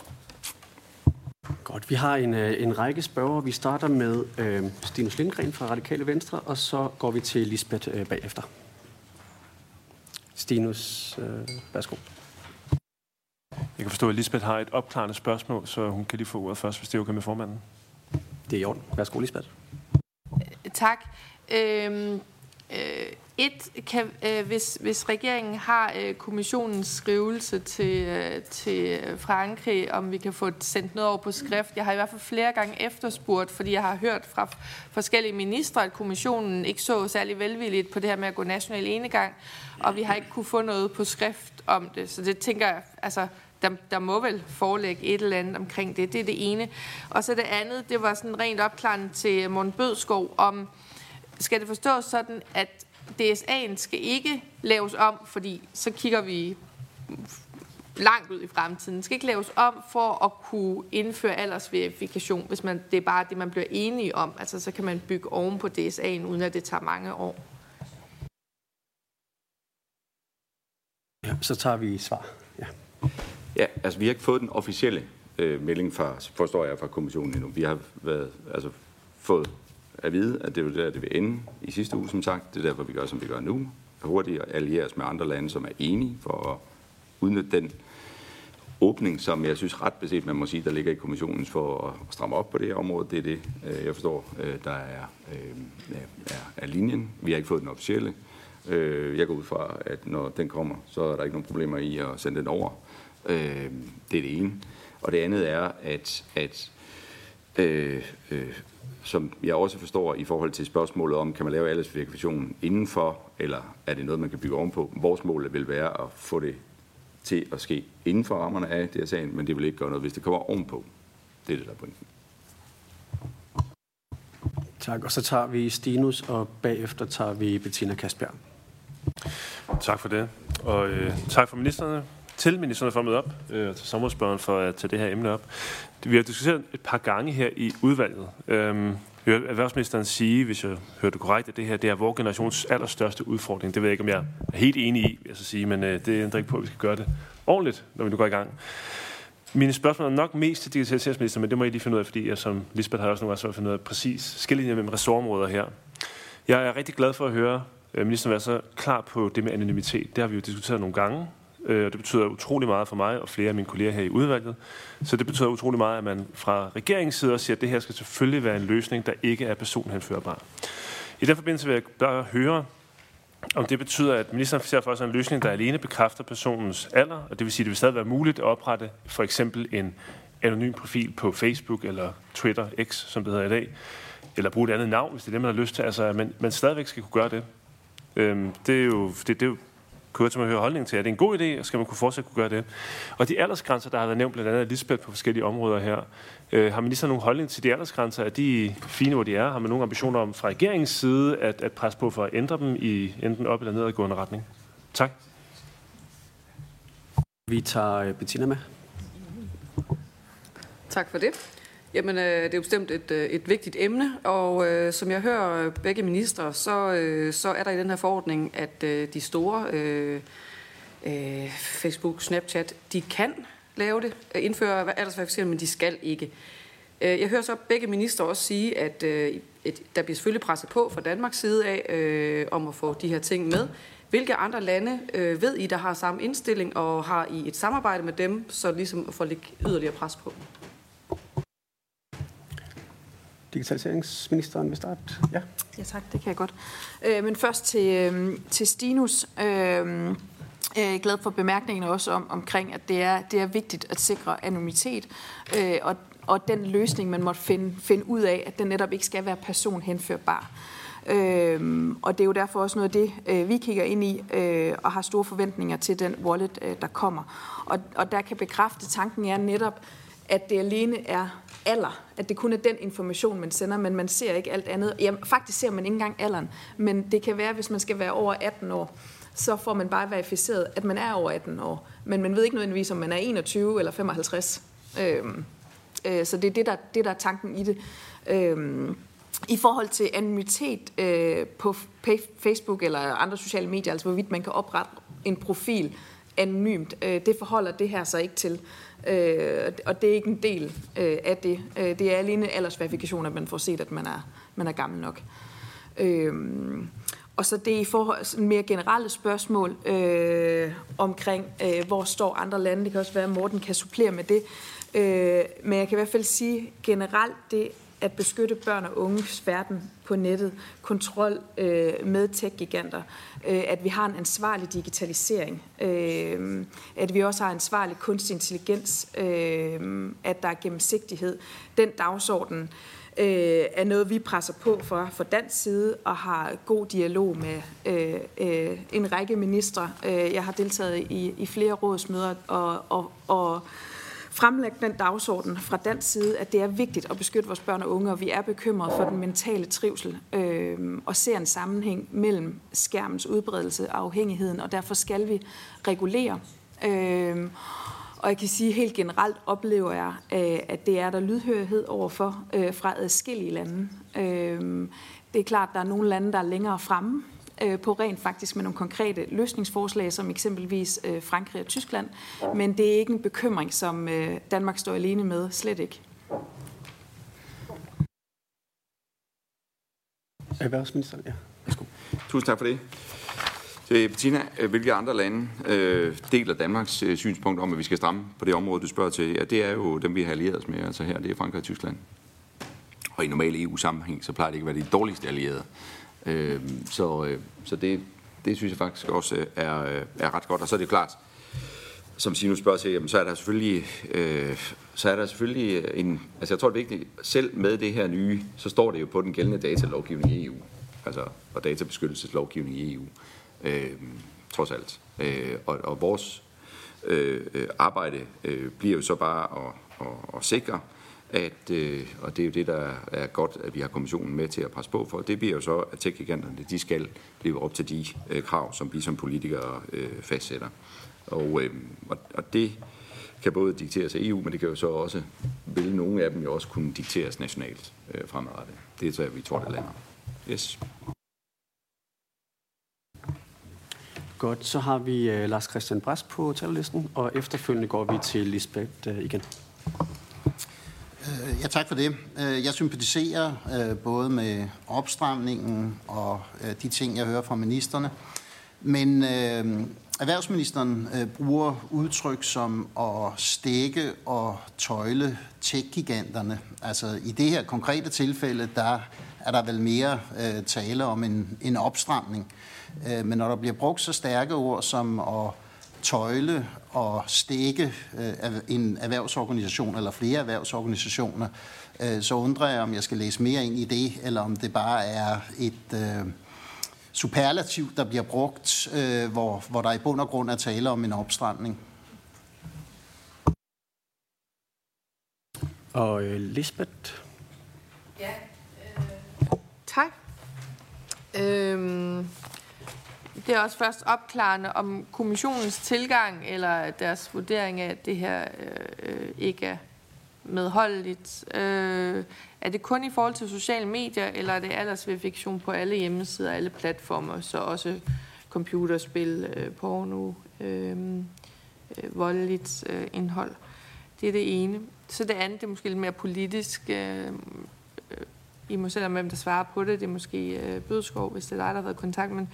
Godt, vi har en, øh, en række spørger. Vi starter med øh, Stinus Lindgren fra Radikale Venstre, og så går vi til Lisbeth øh, bagefter. Stinus, øh, værsgo. Jeg kan forstå, at Lisbeth har et opklarende spørgsmål, så hun kan lige få ordet først, hvis det er okay med formanden. Det er i orden. Værsgo, Lisbeth. Tak. Øhm, øh, et, kan, øh, hvis, hvis regeringen har øh, kommissionens skrivelse til, øh, til Frankrig, om vi kan få sendt noget over på skrift. Jeg har i hvert fald flere gange efterspurgt, fordi jeg har hørt fra forskellige ministre, at kommissionen ikke så særlig velvilligt på det her med at gå national enegang, og vi har ikke kunne få noget på skrift om det. Så det tænker jeg, altså der, der må vel forelægge et eller andet omkring det. Det er det ene. Og så det andet, det var sådan rent opklarende til Morten Bødskov om, skal det forstås sådan, at DSA'en skal ikke laves om, fordi så kigger vi langt ud i fremtiden. Den skal ikke laves om for at kunne indføre aldersverifikation, hvis man, det er bare det, man bliver enige om. Altså, så kan man bygge oven på DSA'en, uden at det tager mange år. Ja, så tager vi svar. Ja. Ja, altså vi har ikke fået den officielle øh, melding fra, forstår jeg, fra kommissionen endnu. Vi har været, altså, fået at vide, at det er der, det vil ende i sidste uge, som sagt. Det er derfor, vi gør, som vi gør nu. Hurtigt alliere os med andre lande, som er enige for at udnytte den åbning, som jeg synes ret beset, man må sige, der ligger i kommissionen for at stramme op på det her område. Det er det, øh, jeg forstår, øh, der er, øh, er, er linjen. Vi har ikke fået den officielle. Jeg går ud fra, at når den kommer, så er der ikke nogen problemer i at sende den over. Øh, det er det ene. Og det andet er, at, at øh, øh, som jeg også forstår i forhold til spørgsmålet om, kan man lave aldersverifikation indenfor, eller er det noget, man kan bygge ovenpå? Vores mål vil være at få det til at ske inden for rammerne af det her sagen, men det vil ikke gøre noget, hvis det kommer ovenpå. Det er det, der er pointen. Tak, og så tager vi Stinus, og bagefter tager vi Bettina Kasper. Tak for det, og øh, tak for ministerne til ministerne for at møde op, øh, til sommerspørgen for at tage det her emne op. Vi har diskuteret et par gange her i udvalget. Øhm, jeg hørte erhvervsministeren sige, hvis jeg hørte korrekt, at det her det er vores generations allerstørste udfordring. Det ved jeg ikke, om jeg er helt enig i, vil jeg så sige, men øh, det ændrer ikke på, at vi skal gøre det ordentligt, når vi nu går i gang. Mine spørgsmål er nok mest til digitaliseringsministeren, men det må jeg lige finde ud af, fordi jeg som Lisbeth har også nogle gange svært at finde ud af præcis skillelinjer mellem ressortområder her. Jeg er rigtig glad for at høre øh, ministeren være så klar på det med anonymitet. Det har vi jo diskuteret nogle gange, øh, og det betyder utrolig meget for mig og flere af mine kolleger her i udvalget. Så det betyder utrolig meget, at man fra regeringens side siger, at det her skal selvfølgelig være en løsning, der ikke er personhenførbar. I den forbindelse vil jeg bare høre, om det betyder, at ministeren ser for sig en løsning, der alene bekræfter personens alder, og det vil sige, at det vil stadig være muligt at oprette for eksempel en anonym profil på Facebook eller Twitter, X, som det hedder i dag, eller bruge et andet navn, hvis det er det, man har lyst til. Altså, at man, man stadigvæk skal kunne gøre det. Øhm, det er jo, det, det er jo kunne jeg tænke høre holdning til. Er det en god idé, og skal man kunne fortsat kunne gøre det? Og de aldersgrænser, der har været nævnt blandt andet af Lisbeth på forskellige områder her, øh, har ministeren nogen holdning til de aldersgrænser? Er de fine, hvor de er? Har man nogle ambitioner om fra regeringens side at, at presse på for at ændre dem i enten op- eller nedadgående retning? Tak. Vi tager øh, Bettina med. Tak for det. Jamen, øh, det er jo bestemt et, øh, et vigtigt emne, og øh, som jeg hører begge ministre, så, øh, så er der i den her forordning, at øh, de store øh, øh, Facebook, Snapchat, de kan lave det, øh, indføre aldersverificering, men de skal ikke. Øh, jeg hører så begge ministre også sige, at øh, der bliver selvfølgelig presset på fra Danmarks side af, øh, om at få de her ting med. Hvilke andre lande øh, ved I, der har samme indstilling, og har I et samarbejde med dem, så ligesom at få lidt yderligere pres på? Digitaliseringsministeren vil starte. Ja. Ja tak, det kan jeg godt. Øh, men først til, øh, til Stinus. Øh, jeg er glad for bemærkningen også om, omkring, at det er, det er vigtigt at sikre anonymitet, øh, og, og den løsning, man måtte finde, finde ud af, at den netop ikke skal være personhenførbar. Øhm, og det er jo derfor også noget af det, øh, vi kigger ind i øh, og har store forventninger til den wallet, øh, der kommer. Og, og der kan bekræfte, tanken er netop, at det alene er alder, at det kun er den information, man sender, men man ser ikke alt andet. Jamen, faktisk ser man ikke engang alderen, men det kan være, hvis man skal være over 18 år, så får man bare verificeret, at man er over 18 år. Men man ved ikke nødvendigvis, om man er 21 eller 55. Øhm, øh, så det er det der, det, der er tanken i det. Øhm, i forhold til anonymitet øh, på Facebook eller andre sociale medier, altså hvorvidt man kan oprette en profil anonymt, øh, det forholder det her så ikke til. Øh, og det er ikke en del øh, af det. Øh, det er alene aldersverifikation, at man får set, at man er, man er gammel nok. Øh, og så det i forhold til mere generelle spørgsmål øh, omkring, øh, hvor står andre lande. Det kan også være, at Morten kan supplere med det. Øh, men jeg kan i hvert fald sige generelt, det at beskytte børn og unges verden på nettet, kontrol øh, med tech-giganter, øh, at vi har en ansvarlig digitalisering, øh, at vi også har ansvarlig kunstig intelligens, øh, at der er gennemsigtighed. Den dagsorden øh, er noget, vi presser på for for dansk side og har god dialog med øh, øh, en række ministre. Øh, jeg har deltaget i, i flere rådsmøder og, og, og fremlægge den dagsorden fra den side, at det er vigtigt at beskytte vores børn og unge, og vi er bekymrede for den mentale trivsel øh, og ser en sammenhæng mellem skærmens udbredelse og afhængigheden, og derfor skal vi regulere. Øh, og jeg kan sige helt generelt oplever jeg, øh, at det er der lydhørighed overfor øh, fra adskillige lande. Øh, det er klart, at der er nogle lande, der er længere fremme, øh, på rent faktisk med nogle konkrete løsningsforslag, som eksempelvis øh, Frankrig og Tyskland. Men det er ikke en bekymring, som øh, Danmark står alene med. Slet ikke. Erhvervsministeren, ja. Værsgo. Tusind tak for det. Så Bettina, hvilke andre lande øh, deler Danmarks øh, synspunkt om, at vi skal stramme på det område, du spørger til? Ja, det er jo dem, vi har allieret os med. Altså her, det er Frankrig og Tyskland. Og i normal EU-sammenhæng, så plejer det ikke at være de dårligste allierede. Øh, så øh, så det, det synes jeg faktisk også øh, er, øh, er ret godt. Og så er det klart, som Sinus spørger til, jamen, så er der selvfølgelig, øh, så er der selvfølgelig øh, en, altså jeg tror det er vigtigt, selv med det her nye, så står det jo på den gældende datalovgivning i EU, altså og databeskyttelseslovgivning i EU, øh, trods alt. Øh, og, og vores øh, arbejde øh, bliver jo så bare at, at, at sikre, at, øh, og det er jo det, der er godt, at vi har kommissionen med til at presse på for, det bliver jo så, at tech-giganterne, de skal leve op til de øh, krav, som vi som politikere øh, fastsætter. Og, øh, og, og det kan både dikteres af EU, men det kan jo så også, vil nogle af dem jo også kunne dikteres nationalt øh, fremadrettet. Det er så, vi tror, det lander. Yes. Godt, så har vi uh, Lars Christian Bras på talerlisten, og efterfølgende går vi til Lisbeth uh, igen. Øh, ja, tak for det. Øh, jeg sympatiserer øh, både med opstramningen og de ting, jeg hører fra ministerne. Men øh, erhvervsministeren øh, bruger udtryk som at stikke og tøjle tech-giganterne. Altså i det her konkrete tilfælde, der er der vel mere øh, tale om en, en opstramning. Øh, men når der bliver brugt så stærke ord som at tøjle og stikke øh, en erhvervsorganisation eller flere erhvervsorganisationer, øh, så undrer jeg, om jeg skal læse mere ind i det, eller om det bare er et, øh, superlativ, der bliver brugt, hvor, hvor der i bund og grund er tale om en opstramning. Og øh, Lisbeth? Ja, øh, tak. Øhm, det er også først opklarende om kommissionens tilgang eller deres vurdering af, at det her øh, ikke er medholdeligt. Øh, er det kun i forhold til sociale medier, eller er det aldersverifikation på alle hjemmesider, alle platformer, så også computerspil, øh, porno, øh, øh, voldeligt øh, indhold? Det er det ene. Så det andet det er måske lidt mere politisk. Øh i må selv om, hvem der svarer på det. Det er måske øh, Bødskov, hvis det er dig, der har været i kontakt. Men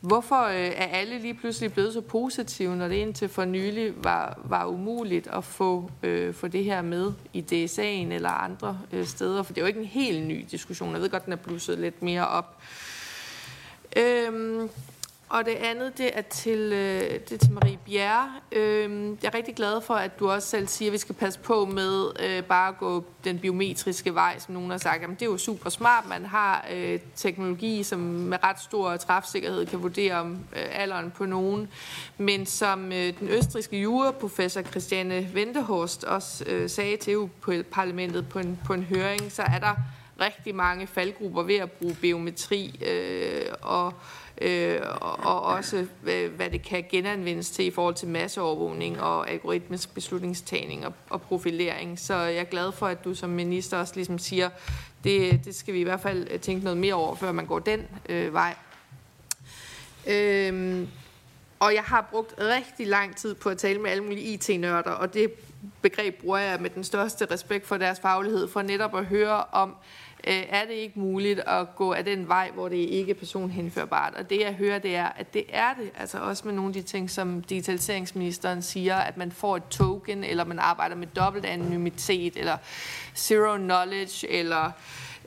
hvorfor øh, er alle lige pludselig blevet så positive, når det indtil for nylig var, var umuligt at få, øh, få det her med i DSA'en eller andre øh, steder? For det er jo ikke en helt ny diskussion. Jeg ved godt, den er blusset lidt mere op. Øhm, og det andet, det er til, øh, det er til Marie Bjerre. Øh, jeg er rigtig glad for, at du også selv siger, at vi skal passe på med øh, bare at gå den biometriske vej, som nogen har sagt. Jamen, det er jo super smart. Man har øh, teknologi, som med ret stor træfsikkerhed kan vurdere om øh, alderen på nogen. Men som øh, den østriske juraprofessor Christiane Ventehorst også øh, sagde til EU-parlamentet på en, på en høring, så er der rigtig mange faldgrupper ved at bruge biometri øh, og øh, og også hvad det kan genanvendes til i forhold til masseovervågning og algoritmisk beslutningstagning og, og profilering. Så jeg er glad for, at du som minister også ligesom siger, det, det skal vi i hvert fald tænke noget mere over, før man går den øh, vej. Øhm, og jeg har brugt rigtig lang tid på at tale med alle mulige IT-nørder, og det begreb bruger jeg med den største respekt for deres faglighed, for netop at høre om, øh, Øh, er det ikke muligt at gå af den vej, hvor det ikke er personhenførbart. Og det jeg hører, det er, at det er det. Altså også med nogle af de ting, som digitaliseringsministeren siger, at man får et token, eller man arbejder med dobbelt anonymitet, eller zero knowledge, eller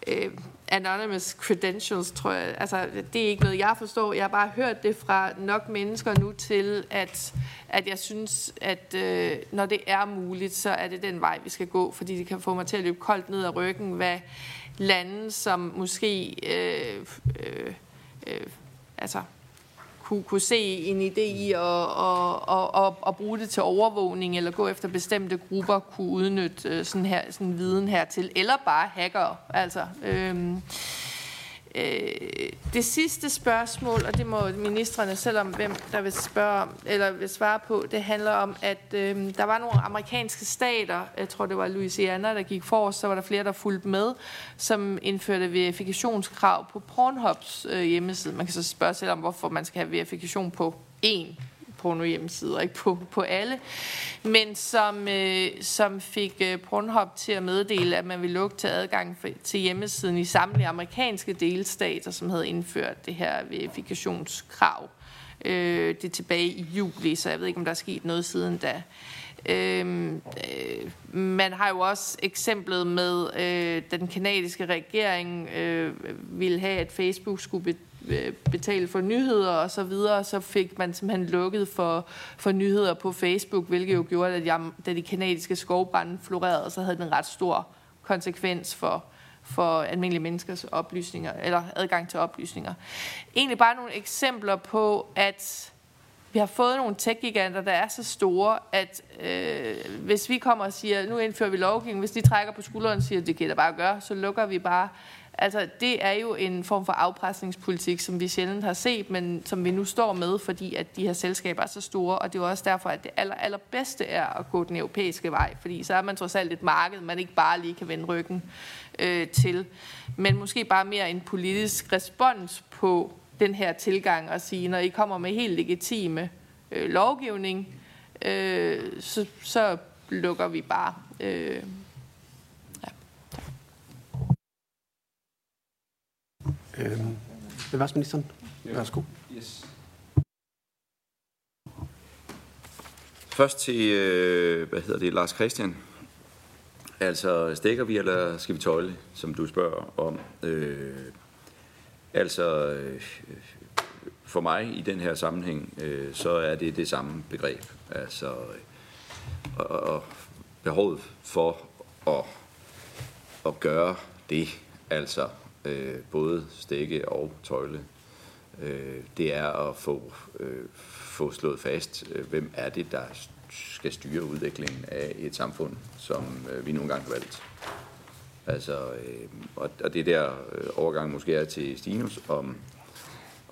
øh, anonymous credentials, tror jeg. Altså, det er ikke noget, jeg forstår. Jeg har bare hørt det fra nok mennesker nu til, at, at jeg synes, at øh, når det er muligt, så er det den vej, vi skal gå, fordi det kan få mig til at løbe koldt ned ad ryggen, hvad lande, som måske øh, øh, øh, altså, kunne, kunne se en idé i at, at, at, at bruge det til overvågning, eller gå efter bestemte grupper, kunne udnytte øh, sådan, her, sådan viden hertil, eller bare hacker. Altså, øh, Øh, det sidste spørgsmål, og det må ministerne selv om, hvem der vil, spørge, eller vil svare på, det handler om, at øh, der var nogle amerikanske stater, jeg tror det var Louisiana, der gik for så var der flere, der fulgte med, som indførte verifikationskrav på Pornhubs øh, hjemmeside. Man kan så spørge selv om, hvorfor man skal have verifikation på én porno hjemmesider, ikke på, på alle, men som, øh, som fik øh, Pornhub til at meddele, at man ville lukke til adgang for, til hjemmesiden i samtlige amerikanske delstater, som havde indført det her verifikationskrav. Øh, det er tilbage i juli, så jeg ved ikke, om der er sket noget siden da. Øhm, øh, man har jo også eksemplet med, øh, den kanadiske regering øh, ville have, at Facebook skulle Øh, betale for nyheder og så videre, så fik man simpelthen lukket for, for nyheder på Facebook, hvilket jo gjorde, at jeg, da de kanadiske skovbrænde florerede, så havde den en ret stor konsekvens for, for almindelige menneskers oplysninger, eller adgang til oplysninger. Egentlig bare nogle eksempler på, at vi har fået nogle tech-giganter, der er så store, at øh, hvis vi kommer og siger, nu indfører vi lovgivning, hvis de trækker på skulderen og siger, det kan da bare gøre, så lukker vi bare. Altså, det er jo en form for afpresningspolitik, som vi sjældent har set, men som vi nu står med, fordi at de her selskaber er så store, og det er jo også derfor, at det aller, allerbedste er at gå den europæiske vej, fordi så er man trods alt et marked, man ikke bare lige kan vende ryggen øh, til, men måske bare mere en politisk respons på den her tilgang og sige, når I kommer med helt legitime øh, lovgivning, øh, så, så lukker vi bare øh, Øh, Erhvervsministeren, værsgo. Yes. Først til, øh, hvad hedder det, Lars Christian. Altså, stikker vi, eller skal vi tøjle, som du spørger om? Øh, altså, øh, for mig i den her sammenhæng, øh, så er det det samme begreb. Altså, øh, og, og behovet for at, at gøre det, altså øh, både stikke og tøjle øh, det er at få, øh, få slået fast, øh, hvem er det, der skal styre udviklingen af et samfund, som øh, vi nogle gange har valgt. Altså, øh, og, og det der øh, overgang måske er til Stinus, om,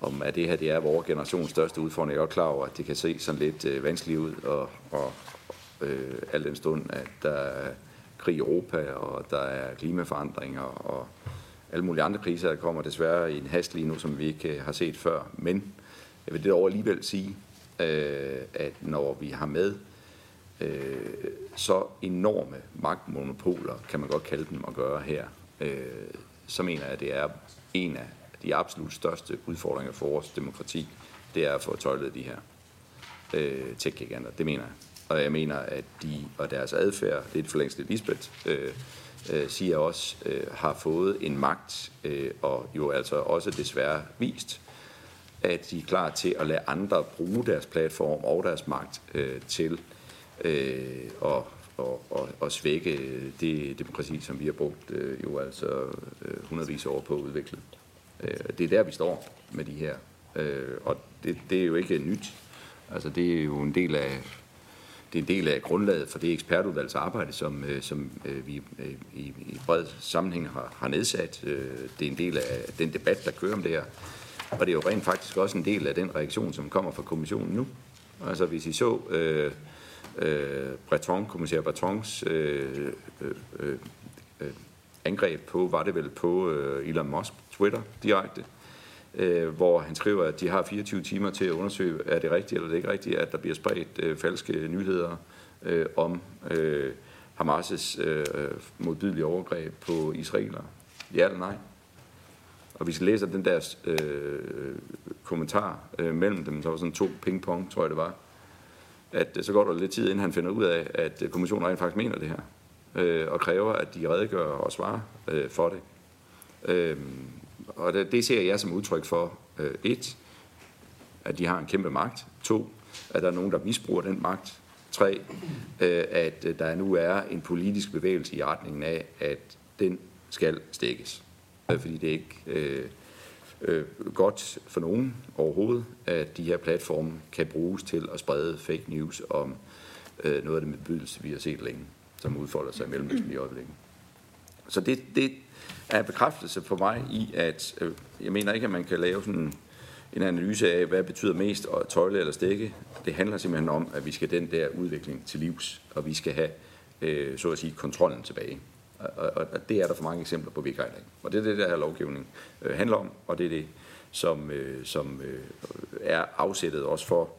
om at det her det er vores generations største udfordring. Jeg er godt klar over, at det kan se sådan lidt øh, vanskeligt ud, og, og øh, al den stund, at der er krig i Europa, og der er klimaforandringer, og alle mulige andre kriser, der kommer desværre i en hast lige nu, som vi ikke øh, har set før. Men jeg vil det over alligevel sige, øh, at når vi har med øh, så enorme magtmonopoler, kan man godt kalde dem at gøre her, øh, så mener jeg, at det er en af de absolut største udfordringer for vores demokrati, det er at få tøjlet de her øh, tech-giganter. Det mener jeg. Og jeg mener, at de og deres adfærd, det er længst Lisbeth, øh, øh, siger også, øh, har fået en magt, øh, og jo altså også desværre vist, at de er klar til at lade andre bruge deres platform og deres magt øh, til øh, og, og, og, og svække det demokrati, som vi har brugt øh, jo altså øh, hundredvis af år på at udvikle. Øh, det er der, vi står med de her. Øh, og det, det er jo ikke nyt. Altså, det er jo en del af det er en del af grundlaget for det ekspertudvalgsarbejde, som, øh, som øh, vi øh, i, i bred sammenhæng har, har nedsat. Det er en del af den debat, der kører om det her. Og det er jo rent faktisk også en del af den reaktion, som kommer fra kommissionen nu. Altså hvis I så øh, øh, Breton, kommissær Bretons øh, øh, øh, øh, angreb på, var det vel på øh, Elon Musk Twitter direkte, øh, hvor han skriver, at de har 24 timer til at undersøge, er det rigtigt eller det ikke rigtigt, at der bliver spredt øh, falske nyheder øh, om øh, Hamas' øh, modbydelige overgreb på israeler. Ja eller nej? Og vi skal læser den der øh, kommentar øh, mellem dem, så var sådan to ping-pong, tror jeg det var, at øh, så går der lidt tid, inden han finder ud af, at øh, kommissionen rent faktisk mener det her, øh, og kræver, at de redegør og svarer øh, for det. Øh, og det, det ser jeg som udtryk for, øh, et, at de har en kæmpe magt. To, at der er nogen, der misbruger den magt. Tre, øh, at øh, der nu er en politisk bevægelse i retningen af, at den skal stikkes. Øh, fordi det er ikke øh, øh, godt for nogen overhovedet, at de her platforme kan bruges til at sprede fake news om øh, noget af det medbydelse, vi har set længe, som udfolder sig imellem i øjeblikket. Så det, det, er bekræftelse for mig i, at øh, jeg mener ikke, at man kan lave sådan en analyse af, hvad betyder mest at tøjle eller stikke. Det handler simpelthen om, at vi skal den der udvikling til livs, og vi skal have, øh, så at sige, kontrollen tilbage. Og, og, og det er der for mange eksempler på, vi ikke har Og det er det, der her lovgivning øh, handler om, og det er det, som, øh, som øh, er afsættet også for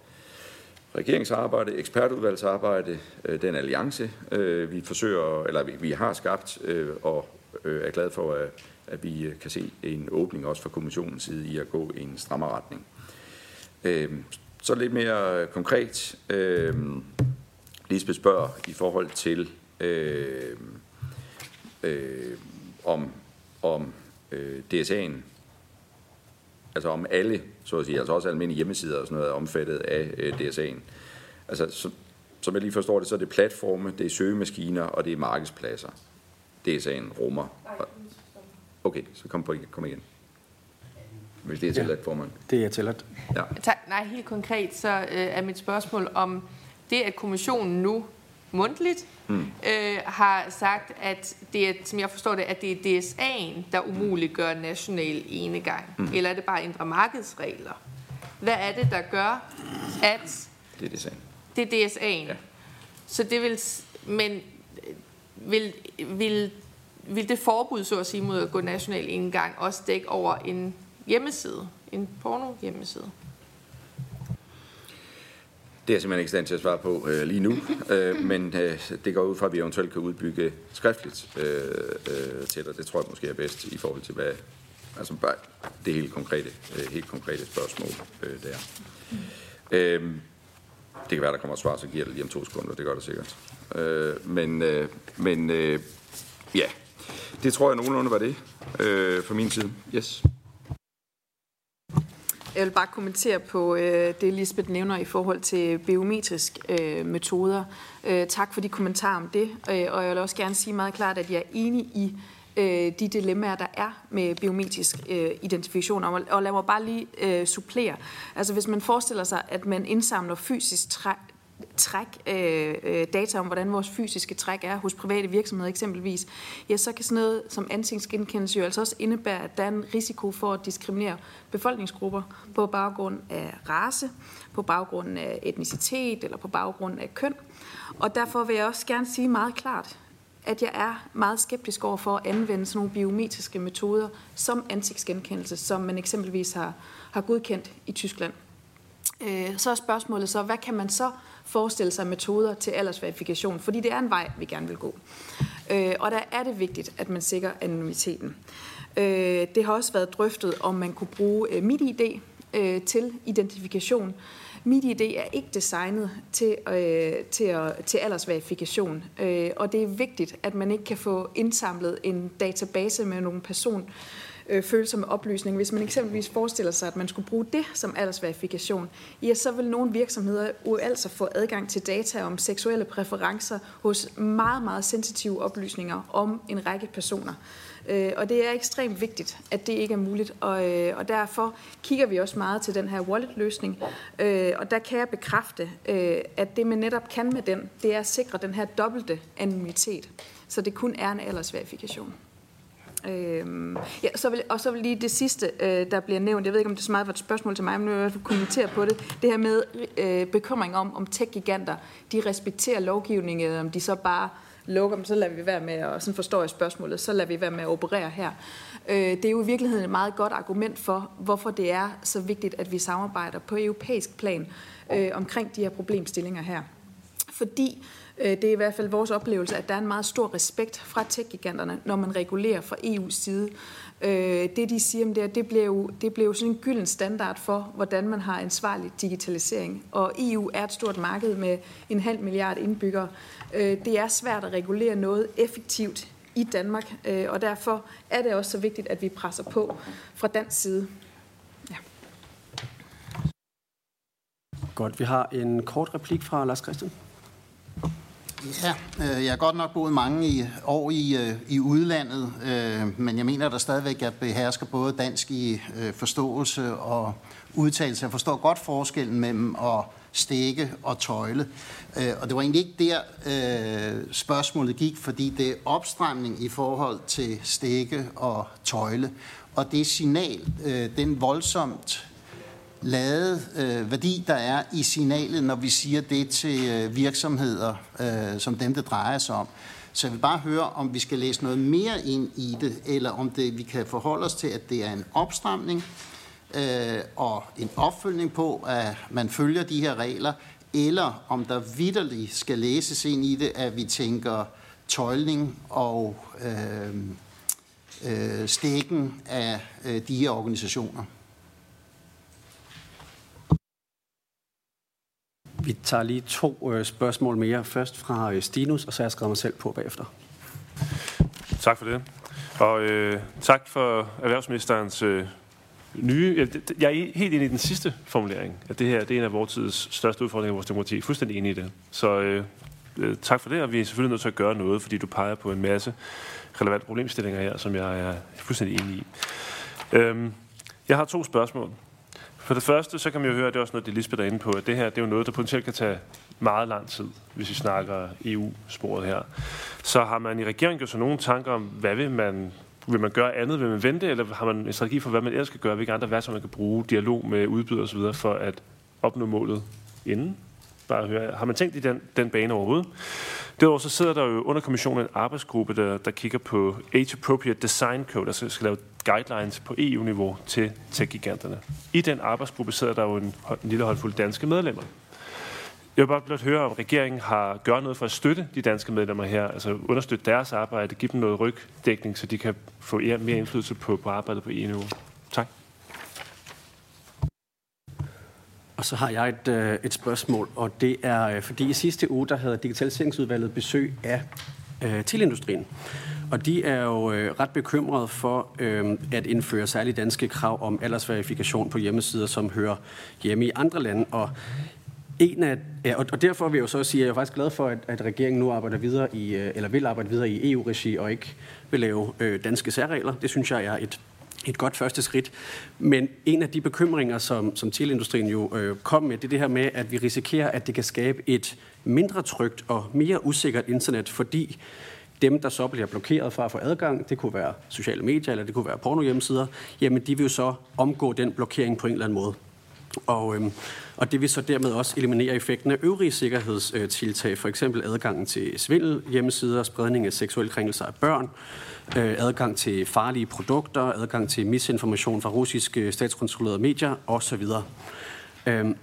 regeringsarbejde, ekspertudvalgsarbejde, øh, den alliance, øh, vi forsøger, eller vi, vi har skabt, øh, og øh, er glad for, at, at vi øh, kan se en åbning også fra kommissionens side i at gå i en strammere retning. Øh, så lidt mere konkret. Øh, Lisbeth spørger i forhold til øh, øh, om, om øh, DSA'en, altså om alle, så at sige, altså også almindelige hjemmesider og sådan noget, er omfattet af øh, DSA'en. Altså, så, som jeg lige forstår det, så er det platforme, det er søgemaskiner og det er markedspladser. DSA'en rummer. Okay, så kom, på, kom igen. Hvis det er tilladt, ja, formand. Det er tilladt. Ja. Tak. Nej, helt konkret, så øh, er mit spørgsmål om det, at kommissionen nu mundtligt mm. øh, har sagt, at det er, som jeg forstår det, at det er DSA'en, der umuliggør national enegang. Mm. Eller er det bare indre markedsregler? Hvad er det, der gør, at... Det er DSA'en. Det er DSA'en. Ja. Så det vil... Men vil, vil, vil det forbud, så at sige, mod at gå national indgang også dække over en hjemmeside, en porno-hjemmeside? Det er jeg simpelthen ikke stand til at svare på øh, lige nu, øh, men øh, det går ud fra, at vi eventuelt kan udbygge skriftligt øh, øh, til dig. Det tror jeg måske er bedst i forhold til, hvad altså bare det helt konkrete, øh, helt konkrete spørgsmål øh, der. Øh, det kan være, der kommer et svar, så giver det lige om to sekunder. Det gør det sikkert. Øh, men øh, men øh, ja, det tror jeg nogenlunde var det øh, fra min side. Yes. Jeg vil bare kommentere på øh, det, Lisbeth nævner i forhold til biometrisk øh, metoder. Øh, tak for de kommentarer om det. Øh, og jeg vil også gerne sige meget klart, at jeg er enig i øh, de dilemmaer, der er med biometrisk øh, identifikation. Og, og lad mig bare lige øh, supplere. Altså hvis man forestiller sig, at man indsamler fysisk træ, træk, øh, øh, data om, hvordan vores fysiske træk er hos private virksomheder eksempelvis, ja, så kan sådan noget som ansigtsgenkendelse jo altså også indebære, at der er en risiko for at diskriminere befolkningsgrupper på baggrund af race, på baggrund af etnicitet eller på baggrund af køn. Og derfor vil jeg også gerne sige meget klart, at jeg er meget skeptisk over for at anvende sådan nogle biometriske metoder som ansigtsgenkendelse, som man eksempelvis har, har godkendt i Tyskland. Øh, så er spørgsmålet så, hvad kan man så forestille sig metoder til aldersverifikation? Fordi det er en vej, vi gerne vil gå. Øh, og der er det vigtigt, at man sikrer anonymiteten. Øh, det har også været drøftet, om man kunne bruge øh, MitID øh, til identifikation. MitID er ikke designet til, øh, til, at, til aldersverifikation, øh, og det er vigtigt, at man ikke kan få indsamlet en database med nogle person øh, følsomme oplysninger. Hvis man eksempelvis forestiller sig, at man skulle bruge det som aldersverifikation, ja, så vil nogle virksomheder jo altså få adgang til data om seksuelle præferencer hos meget, meget sensitive oplysninger om en række personer. Øh, og det er ekstremt vigtigt, at det ikke er muligt, og, øh, og derfor kigger vi også meget til den her wallet-løsning. Øh, og der kan jeg bekræfte, øh, at det man netop kan med den, det er at sikre den her dobbelte anonymitet, så det kun er en aldersverifikation. Øhm, ja, så vil, og så vil lige det sidste, øh, der bliver nævnt, jeg ved ikke, om det så meget var et spørgsmål til mig, men nu vil jeg kommentere på det, det her med øh, bekymring om, om tech-giganter, de respekterer lovgivningen, om de så bare lukker dem, så lader vi være med, og sådan forstår jeg spørgsmålet, så lader vi være med at operere her. Øh, det er jo i virkeligheden et meget godt argument for, hvorfor det er så vigtigt, at vi samarbejder på europæisk plan øh, omkring de her problemstillinger her. Fordi Øh, det er i hvert fald vores oplevelse, at der er en meget stor respekt fra tech-giganterne, når man regulerer fra EU's side. Øh, det, de siger om det, det bliver, jo, det bliver jo sådan en gylden standard for, hvordan man har ansvarlig digitalisering. Og EU er et stort marked med en halv milliard indbyggere. Øh, det er svært at regulere noget effektivt i Danmark, og derfor er det også så vigtigt, at vi presser på fra dansk side. Ja. Godt, vi har en kort replik fra Lars Christian. Ja, øh, jeg har godt nok boet mange i, år i, øh, i udlandet, øh, men jeg mener, at der stadigvæk er behersker både dansk i øh, forståelse og udtalelse. Jeg forstår godt forskellen mellem at stikke og tøjle. Øh, og det var egentlig ikke der, øh, spørgsmålet gik, fordi det er opstramning i forhold til stikke og tøjle. Og det signal, øh, den voldsomt lade øh, værdi, der er i signalet, når vi siger det til øh, virksomheder, øh, som dem, det drejer sig om. Så jeg vil bare høre, om vi skal læse noget mere ind i det, eller om det, vi kan forholde os til, at det er en opstramning øh, og en opfølgning på, at man følger de her regler, eller om der vidderligt skal læses ind i det, at vi tænker tøjling og øh, øh, stikken af øh, de her organisationer. Vi tager lige to øh, spørgsmål mere. Først fra øh, Stinus, og så har jeg skrevet mig selv på bagefter. Tak for det. Og øh, tak for erhvervsministerens øh, nye... Jeg er helt enig i den sidste formulering, at det her det er en af vores tids største udfordringer i vores demokrati. Fuldstændig enig i det. Så øh, øh, tak for det, og vi er selvfølgelig nødt til at gøre noget, fordi du peger på en masse relevante problemstillinger her, som jeg er fuldstændig enig i. Øhm, jeg har to spørgsmål. For det første, så kan man jo høre, at det er også noget, det Lisbeth er inde på, at det her det er jo noget, der potentielt kan tage meget lang tid, hvis vi snakker EU-sporet her. Så har man i regeringen gjort sig nogle tanker om, hvad vil man vil man gøre andet? Vil man vente, eller har man en strategi for, hvad man ellers skal gøre? Hvilke andre værktøjer man kan bruge, dialog med udbyder osv., for at opnå målet inden? Bare høre, har man tænkt i den, den bane overhovedet? Derudover så sidder der jo under kommissionen en arbejdsgruppe, der, der kigger på age-appropriate design code, altså skal lave guidelines på EU-niveau til tech-giganterne. I den arbejdsgruppe sidder der jo en, en lille håndfuld danske medlemmer. Jeg vil bare blot høre, om regeringen har gjort noget for at støtte de danske medlemmer her, altså understøtte deres arbejde, give dem noget rygdækning, så de kan få mere indflydelse på, på arbejdet på EU-niveau. Tak. Og så har jeg et, øh, et spørgsmål, og det er, øh, fordi i sidste uge, der havde Digitaliseringsudvalget besøg af øh, tilindustrien. Og de er jo øh, ret bekymrede for øh, at indføre særlige danske krav om aldersverifikation på hjemmesider, som hører hjemme i andre lande. Og en af, ja, og derfor vil jeg jo så sige, at jeg er faktisk glad for, at, at regeringen nu arbejder videre i, øh, eller vil arbejde videre i EU-regi og ikke vil lave øh, danske særregler. Det synes jeg er et, et godt første skridt. Men en af de bekymringer, som, som teleindustrien jo øh, kom med, det er det her med, at vi risikerer, at det kan skabe et mindre trygt og mere usikkert internet, fordi dem, der så bliver blokeret fra at få adgang, det kunne være sociale medier, eller det kunne være pornohjemmesider, jamen de vil jo så omgå den blokering på en eller anden måde. Og, øhm, og det vil så dermed også eliminere effekten af øvrige sikkerhedstiltag, for eksempel adgangen til svindel, hjemmesider, spredning af seksuelle krænkelser af børn, øh, adgang til farlige produkter, adgang til misinformation fra russiske statskontrollerede medier osv. Øhm,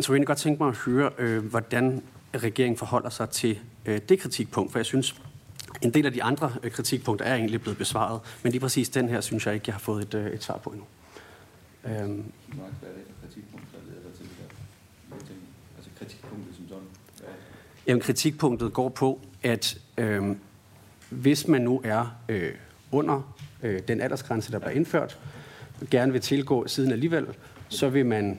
så jeg vil godt tænke mig at høre, øh, hvordan regeringen forholder sig til øh, det kritikpunkt, for jeg synes, en del af de andre øh, kritikpunkter er egentlig blevet besvaret, men lige præcis den her synes jeg ikke, jeg har fået et, øh, et svar på endnu. Øhm. Kritikpunktet som sådan? Jamen, kritikpunktet går på, at øh, hvis man nu er øh, under øh, den aldersgrænse, der bliver indført, gerne vil tilgå siden alligevel, så vil man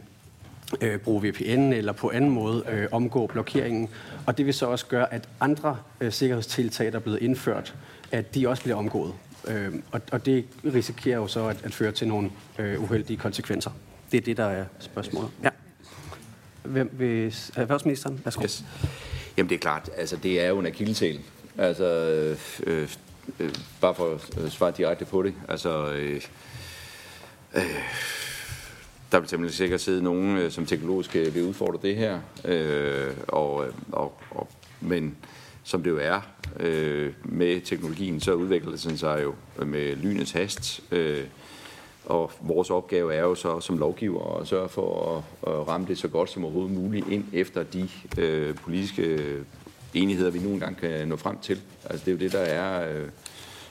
øh, bruge VPN eller på anden måde øh, omgå blokeringen. Og det vil så også gøre, at andre øh, sikkerhedstiltag, der er blevet indført, at de også bliver omgået. Øh, og, og det risikerer jo så at, at føre til nogle øh, uheldige konsekvenser. Det er det, der er spørgsmålet. Ja. Hvem vil erhvervsministeren? Værsgo. Yes. Jamen det er klart, altså det er jo en akillesæl. Altså, øh, øh, øh, bare for at øh, svare direkte på det. Altså, øh, øh, der vil simpelthen sikkert sidde nogen, øh, som teknologisk øh, vil udfordre det her. Øh, og, øh, og, og, men som det jo er øh, med teknologien, så udvikler det sig jo med lynets hast. Øh, og vores opgave er jo så som lovgiver at sørge for at, at ramme det så godt som overhovedet muligt ind efter de øh, politiske enigheder, vi nu engang kan nå frem til. Altså det er jo det, der er øh,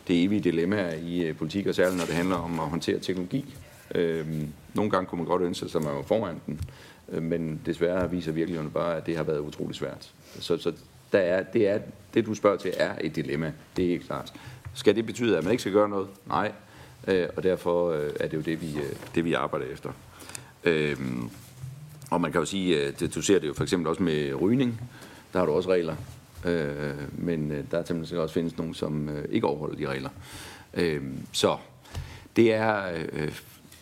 det evige dilemma i øh, politik, og særligt når det handler om at håndtere teknologi. Øh, nogle gange kunne man godt ønske sig, at man var foran den, øh, men desværre viser virkeligheden bare, at det har været utrolig svært. Så, så der er, det, er, det, du spørger til, er et dilemma. Det er helt klart. Skal det betyde, at man ikke skal gøre noget? Nej. Øh, og derfor øh, er det jo det, vi, øh, det, vi arbejder efter. Øh, og man kan jo sige, øh, at du ser det jo for eksempel også med rygning. Der har du også regler. Øh, men øh, der er simpelthen også findes nogen, som øh, ikke overholder de regler. Øh, så det er øh,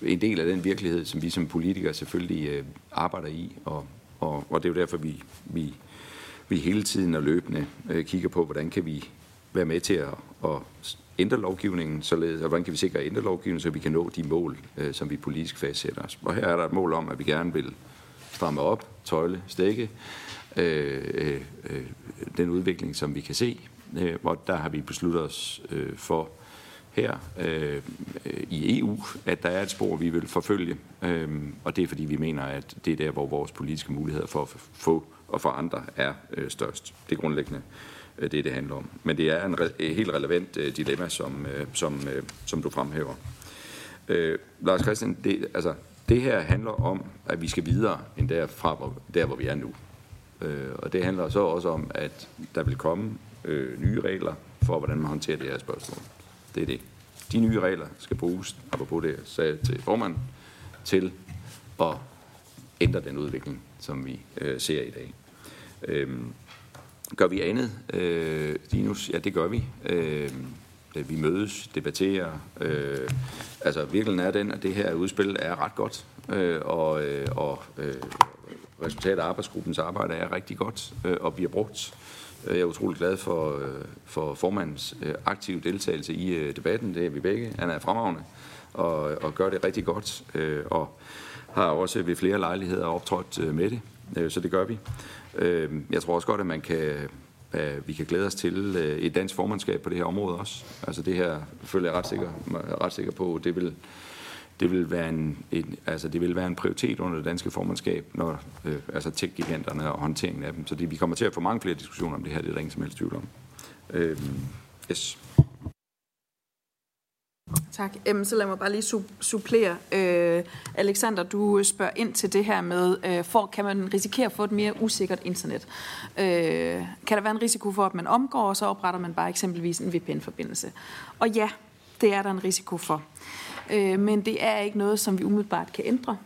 en del af den virkelighed, som vi som politikere selvfølgelig øh, arbejder i, og, og, og det er jo derfor, vi, vi, vi hele tiden og løbende øh, kigger på, hvordan kan vi være med til at, at ændre lovgivningen, således, og hvordan kan vi sikre at ændre lovgivningen, så vi kan nå de mål, øh, som vi politisk fastsætter os. Og her er der et mål om, at vi gerne vil stramme op, tøjle, stikke øh, øh, den udvikling, som vi kan se. Øh, og der har vi besluttet os øh, for her øh, i EU, at der er et spor, vi vil forfølge. Øh, og det er fordi, vi mener, at det er der, hvor vores politiske muligheder for at få og for andre er øh, størst. Det er grundlæggende øh, det, det handler om. Men det er en re- helt relevant øh, dilemma, som, øh, som, øh, som du fremhæver. Øh, Lars Christian, det, altså, det her handler om, at vi skal videre end derfra, hvor, der, hvor vi er nu. Øh, og det handler så også om, at der vil komme øh, nye regler for, hvordan man håndterer det her spørgsmål. Det er det. De nye regler skal bruges, apropos det, jeg sagde til formanden, til at ændre den udvikling, som vi øh, ser i dag. Øh, gør vi andet, øh, Dinus? Ja, det gør vi. Øhm, øh, vi mødes, debatterer. Øh, altså, virkeligheden er den, at det her udspil er ret godt, øh, og, øh, og øh, resultatet af arbejdsgruppens arbejde er rigtig godt øh, og bliver brugt. Øh, jeg er utrolig glad for, øh, for formandens øh, aktive deltagelse i øh, debatten. Det er vi begge. Han er fremragende og, og gør det rigtig godt. Øh, og har også ved flere lejligheder optrådt øh, med det. Øh, så det gør vi. Øh, jeg tror også godt, at man kan, øh, vi kan glæde os til øh, et dansk formandskab på det her område også. Altså det her føler jeg ret sikker, ret sikker på, det vil, det vil være en, en, altså det vil være en prioritet under det danske formandskab, når øh, altså tech-giganterne og håndteringen af dem. Så det, vi kommer til at få mange flere diskussioner om det her, det er der ingen som helst tvivl om. Øh, yes. Tak. Jamen, så lad mig bare lige su- supplere. Øh, Alexander, du spørger ind til det her med, øh, for, kan man risikere at få et mere usikkert internet? Øh, kan der være en risiko for, at man omgår, og så opretter man bare eksempelvis en VPN-forbindelse? Og ja, det er der en risiko for. Øh, øh, men det er ikke noget, som vi umiddelbart kan ændre.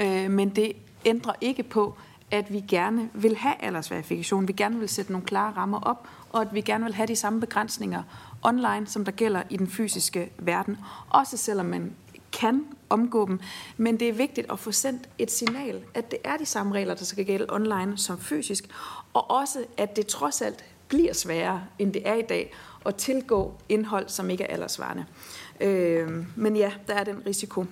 Øh, men det ændrer ikke på, at vi gerne vil have aldersverifikation, vi gerne vil sætte nogle klare rammer op, og at vi gerne vil have de samme begrænsninger online, som der gælder i den fysiske verden. Også selvom man kan omgå dem. Men det er vigtigt at få sendt et signal, at det er de samme regler, der skal gælde online som fysisk, og også at det trods alt bliver sværere, end det er i dag, at tilgå indhold, som ikke er aldersvarende. Øh, men ja, der er den risiko.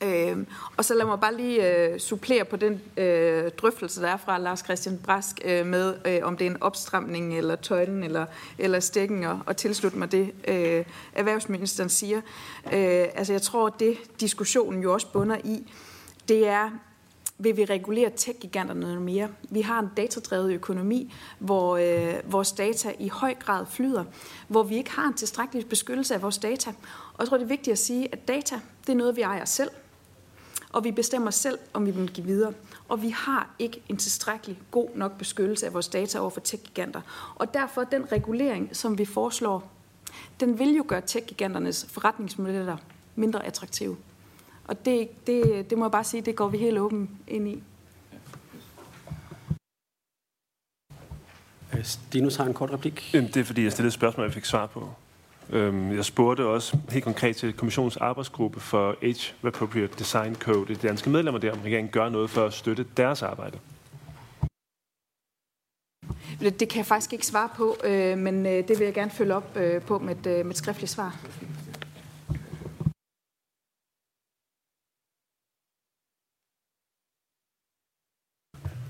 Øh, og så lad mig bare lige øh, supplere på den øh, drøftelse, der er fra Lars Christian Brask øh, med, øh, om det er en opstramning eller tøjlen eller, eller stikken, og, og tilslutte mig det, øh, erhvervsministeren siger. Øh, altså jeg tror, at det diskussionen jo også bunder i, det er, vil vi regulere tech-giganterne noget mere. Vi har en datadrevet økonomi, hvor øh, vores data i høj grad flyder, hvor vi ikke har en tilstrækkelig beskyttelse af vores data. Og jeg tror, det er vigtigt at sige, at data, det er noget, vi ejer selv og vi bestemmer selv, om vi vil give videre. Og vi har ikke en tilstrækkelig god nok beskyttelse af vores data over for tech-giganter. Og derfor den regulering, som vi foreslår, den vil jo gøre tech-giganternes forretningsmodeller mindre attraktive. Og det, det, det må jeg bare sige, det går vi helt åben ind i. Stinus har en kort replik. Det er fordi, jeg stillede et spørgsmål, jeg fik svar på. Øhm, jeg spurgte også helt konkret til kommissionens arbejdsgruppe for Age Appropriate Design Code, de danske medlemmer der, om regeringen gør noget for at støtte deres arbejde. Det kan jeg faktisk ikke svare på, øh, men øh, det vil jeg gerne følge op øh, på med et, med et skriftligt svar.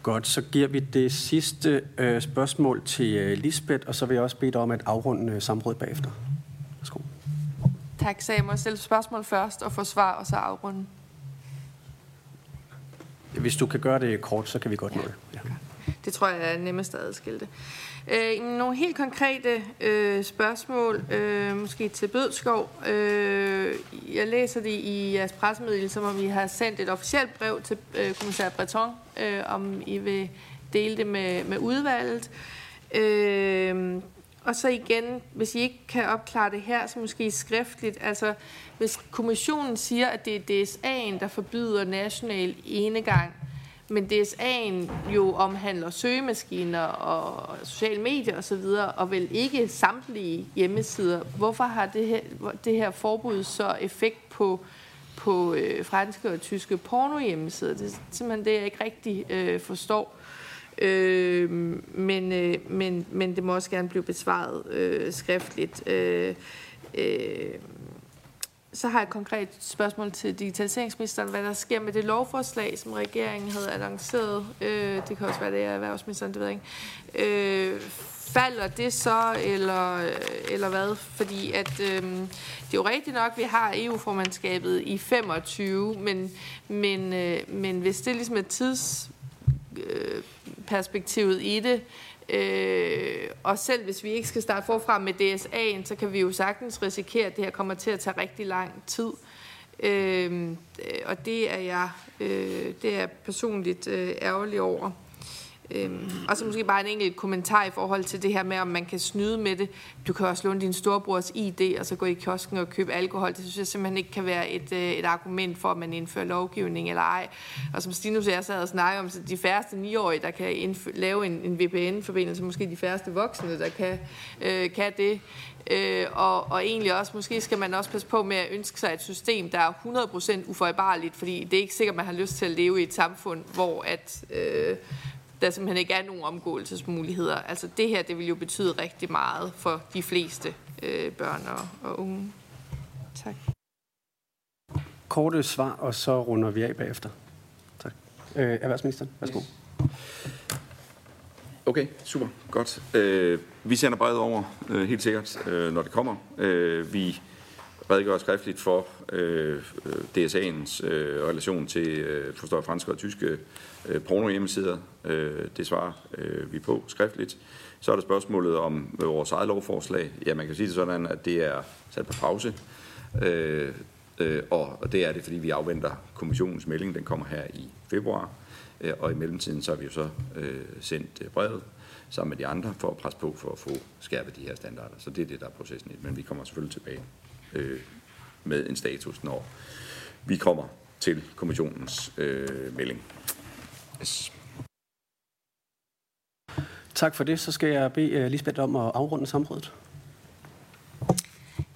Godt, så giver vi det sidste øh, spørgsmål til øh, Lisbeth, og så vil jeg også bede dig om at afrunde øh, samrådet bagefter. Værsgo. Tak, så jeg må stille spørgsmål først og få svar, og så afrunde. Hvis du kan gøre det kort, så kan vi godt nå det. Ja. Det tror jeg er nemmest at adskille det. Øh, nogle helt konkrete øh, spørgsmål, øh, måske til Bødskov. Øh, jeg læser det i jeres pressemeddelelse, som om I har sendt et officielt brev til øh, kommissær Breton, øh, om I vil dele det med, med udvalget. Øh, og så igen, hvis I ikke kan opklare det her, så måske skriftligt. Altså, hvis kommissionen siger, at det er DSA'en, der forbyder national enegang, men DSA'en jo omhandler søgemaskiner og sociale medier osv., og, og vel ikke samtlige hjemmesider. Hvorfor har det her, det her forbud så effekt på, på øh, franske og tyske pornohjemmesider? Det er simpelthen det, jeg ikke rigtig øh, forstår. Øh, men, øh, men, men det må også gerne blive besvaret øh, skriftligt. Øh, øh, så har jeg et konkret spørgsmål til digitaliseringsministeren, hvad der sker med det lovforslag, som regeringen havde annonceret. Øh, det kan også være, det er erhvervsministeren, det ved jeg ikke. Øh, falder det så, eller, eller hvad? Fordi at, øh, det er jo rigtigt nok, at vi har EU-formandskabet i 25, men, men, øh, men hvis det ligesom er tidsperspektivet øh, i det, Øh, og selv hvis vi ikke skal starte forfra med DSA'en, så kan vi jo sagtens risikere, at det her kommer til at tage rigtig lang tid. Øhm, øh, og det er jeg øh, det er personligt øh, ærgerlig over. Øhm, og så måske bare en enkelt kommentar i forhold til det her med, om man kan snyde med det. Du kan også låne din storebrors ID, og så gå i kiosken og købe alkohol. Det synes jeg simpelthen ikke kan være et, øh, et argument for, at man indfører lovgivning eller ej. Og som Stinus og jeg sad og snakkede om, så de færreste 9-årige, der kan indføre, lave en, en VPN-forbindelse, måske de færreste voksne, der kan, øh, kan det. Øh, og, og egentlig også, måske skal man også passe på med at ønske sig et system, der er 100% ufejlbarligt, fordi det er ikke sikkert, man har lyst til at leve i et samfund, hvor at, øh, der simpelthen ikke er nogen omgåelsesmuligheder. Altså det her, det vil jo betyde rigtig meget for de fleste øh, børn og, og unge. Tak. Korte svar, og så runder vi af bagefter. Tak. Øh, erhvervsministeren, værsgo. Okay, super. Godt. Øh, vi sender brevet over, øh, helt sikkert, øh, når det kommer. Øh, vi redegøre skriftligt for øh, øh DSA'ens øh, relation til, øh, forstår franske og tyske øh, porno-hjemmesider. Øh, det svarer øh, vi på skriftligt. Så er der spørgsmålet om vores eget lovforslag. Ja, man kan sige det sådan, at det er sat på pause. Øh, øh, og det er det, fordi vi afventer kommissionens melding. Den kommer her i februar. Øh, og i mellemtiden så har vi jo så øh, sendt øh, brevet sammen med de andre for at presse på for at få skærpet de her standarder. Så det er det, der er processen i. Men vi kommer selvfølgelig tilbage øh, med en status, når vi kommer til kommissionens øh, melding. Yes. Tak for det. Så skal jeg bede Lisbeth om at afrunde samrådet.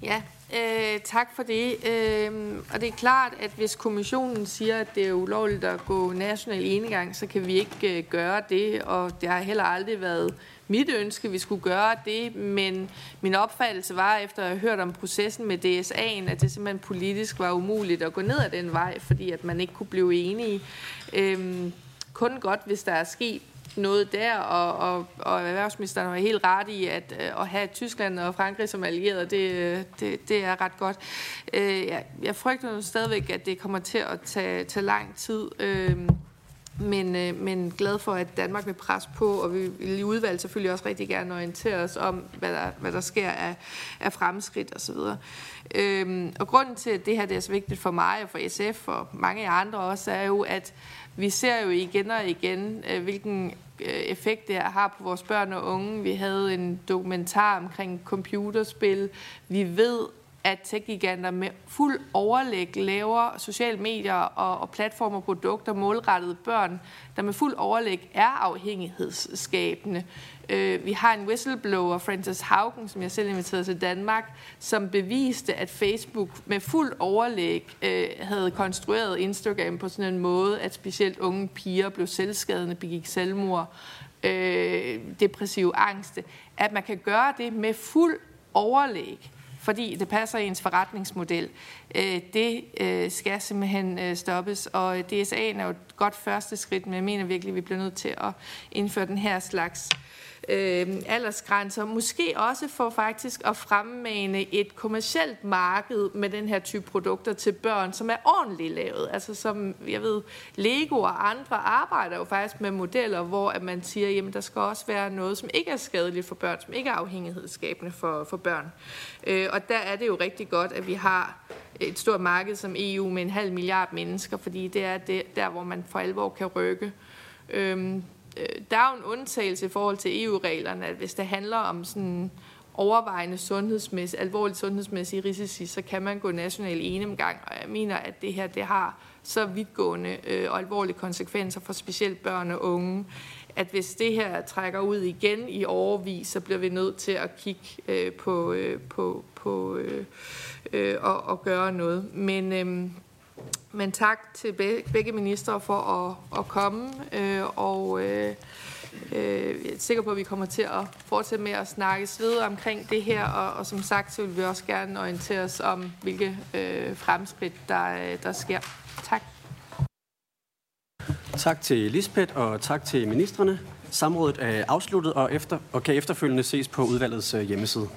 Ja, øh, tak for det. Øh, og det er klart, at hvis kommissionen siger, at det er ulovligt at gå national enegang, så kan vi ikke øh, gøre det, og det har heller aldrig været mit ønske, at vi skulle gøre det, men min opfattelse var, efter at have hørt om processen med DSA'en, at det simpelthen politisk var umuligt at gå ned ad den vej, fordi at man ikke kunne blive enige. Øhm, kun godt, hvis der er sket noget der, og, og, og erhvervsministeren var helt ret i, at øh, at have Tyskland og Frankrig som allierede, det, det, det er ret godt. Øh, jeg, jeg frygter nu stadigvæk, at det kommer til at tage, tage lang tid. Øh, men, øh, men glad for, at Danmark vil presse på, og vi vil i udvalg selvfølgelig også rigtig gerne orientere os om, hvad der, hvad der sker af, af fremskridt osv. Øhm, og grunden til, at det her det er så vigtigt for mig og for SF og mange andre også, er jo, at vi ser jo igen og igen, øh, hvilken øh, effekt det har på vores børn og unge. Vi havde en dokumentar omkring computerspil. Vi ved, at tech-giganter med fuld overlæg laver sociale medier og, og platformer og produkter målrettet børn, der med fuld overlæg er afhængighedsskabende. Øh, vi har en whistleblower, Francis Haugen, som jeg selv inviterede til Danmark, som beviste, at Facebook med fuld overlæg øh, havde konstrueret Instagram på sådan en måde, at specielt unge piger blev selvskadende, begik selvmord, øh, depressiv angste. At man kan gøre det med fuld overlæg fordi det passer i ens forretningsmodel. Øh, det øh, skal simpelthen øh, stoppes, og DSA'en er jo et godt første skridt, men jeg mener virkelig, at vi bliver nødt til at indføre den her slags øh, aldersgrænser. Måske også for faktisk at fremmane et kommercielt marked med den her type produkter til børn, som er ordentligt lavet. Altså som, jeg ved, Lego og andre arbejder jo faktisk med modeller, hvor at man siger, jamen der skal også være noget, som ikke er skadeligt for børn, som ikke er afhængighedsskabende for, for børn. Øh, og der er det jo rigtig godt, at vi har et stort marked som EU med en halv milliard mennesker, fordi det er det, der, hvor man for alvor kan rykke. Øhm, øh, Øh, der er jo en undtagelse i forhold til EU-reglerne, at hvis det handler om sådan overvejende sundhedsmæssige, alvorligt sundhedsmæssige risici, så kan man gå national enemgang, og jeg mener, at det her det har så vidtgående øh, og alvorlige konsekvenser for specielt børn og unge, at hvis det her trækker ud igen i overvis, så bliver vi nødt til at kigge øh, på, øh, på, på øh, øh, og, og gøre noget. Men, øh, men tak til begge ministre for at, at komme, øh, og øh, øh, jeg er sikker på, at vi kommer til at fortsætte med at snakke videre omkring det her, og, og som sagt, så vil vi også gerne orientere os om, hvilke øh, fremskridt, der, der sker. Tak. Tak til Lisbeth, og tak til ministerne. Samrådet er afsluttet og, efter, og kan efterfølgende ses på udvalgets øh, hjemmeside.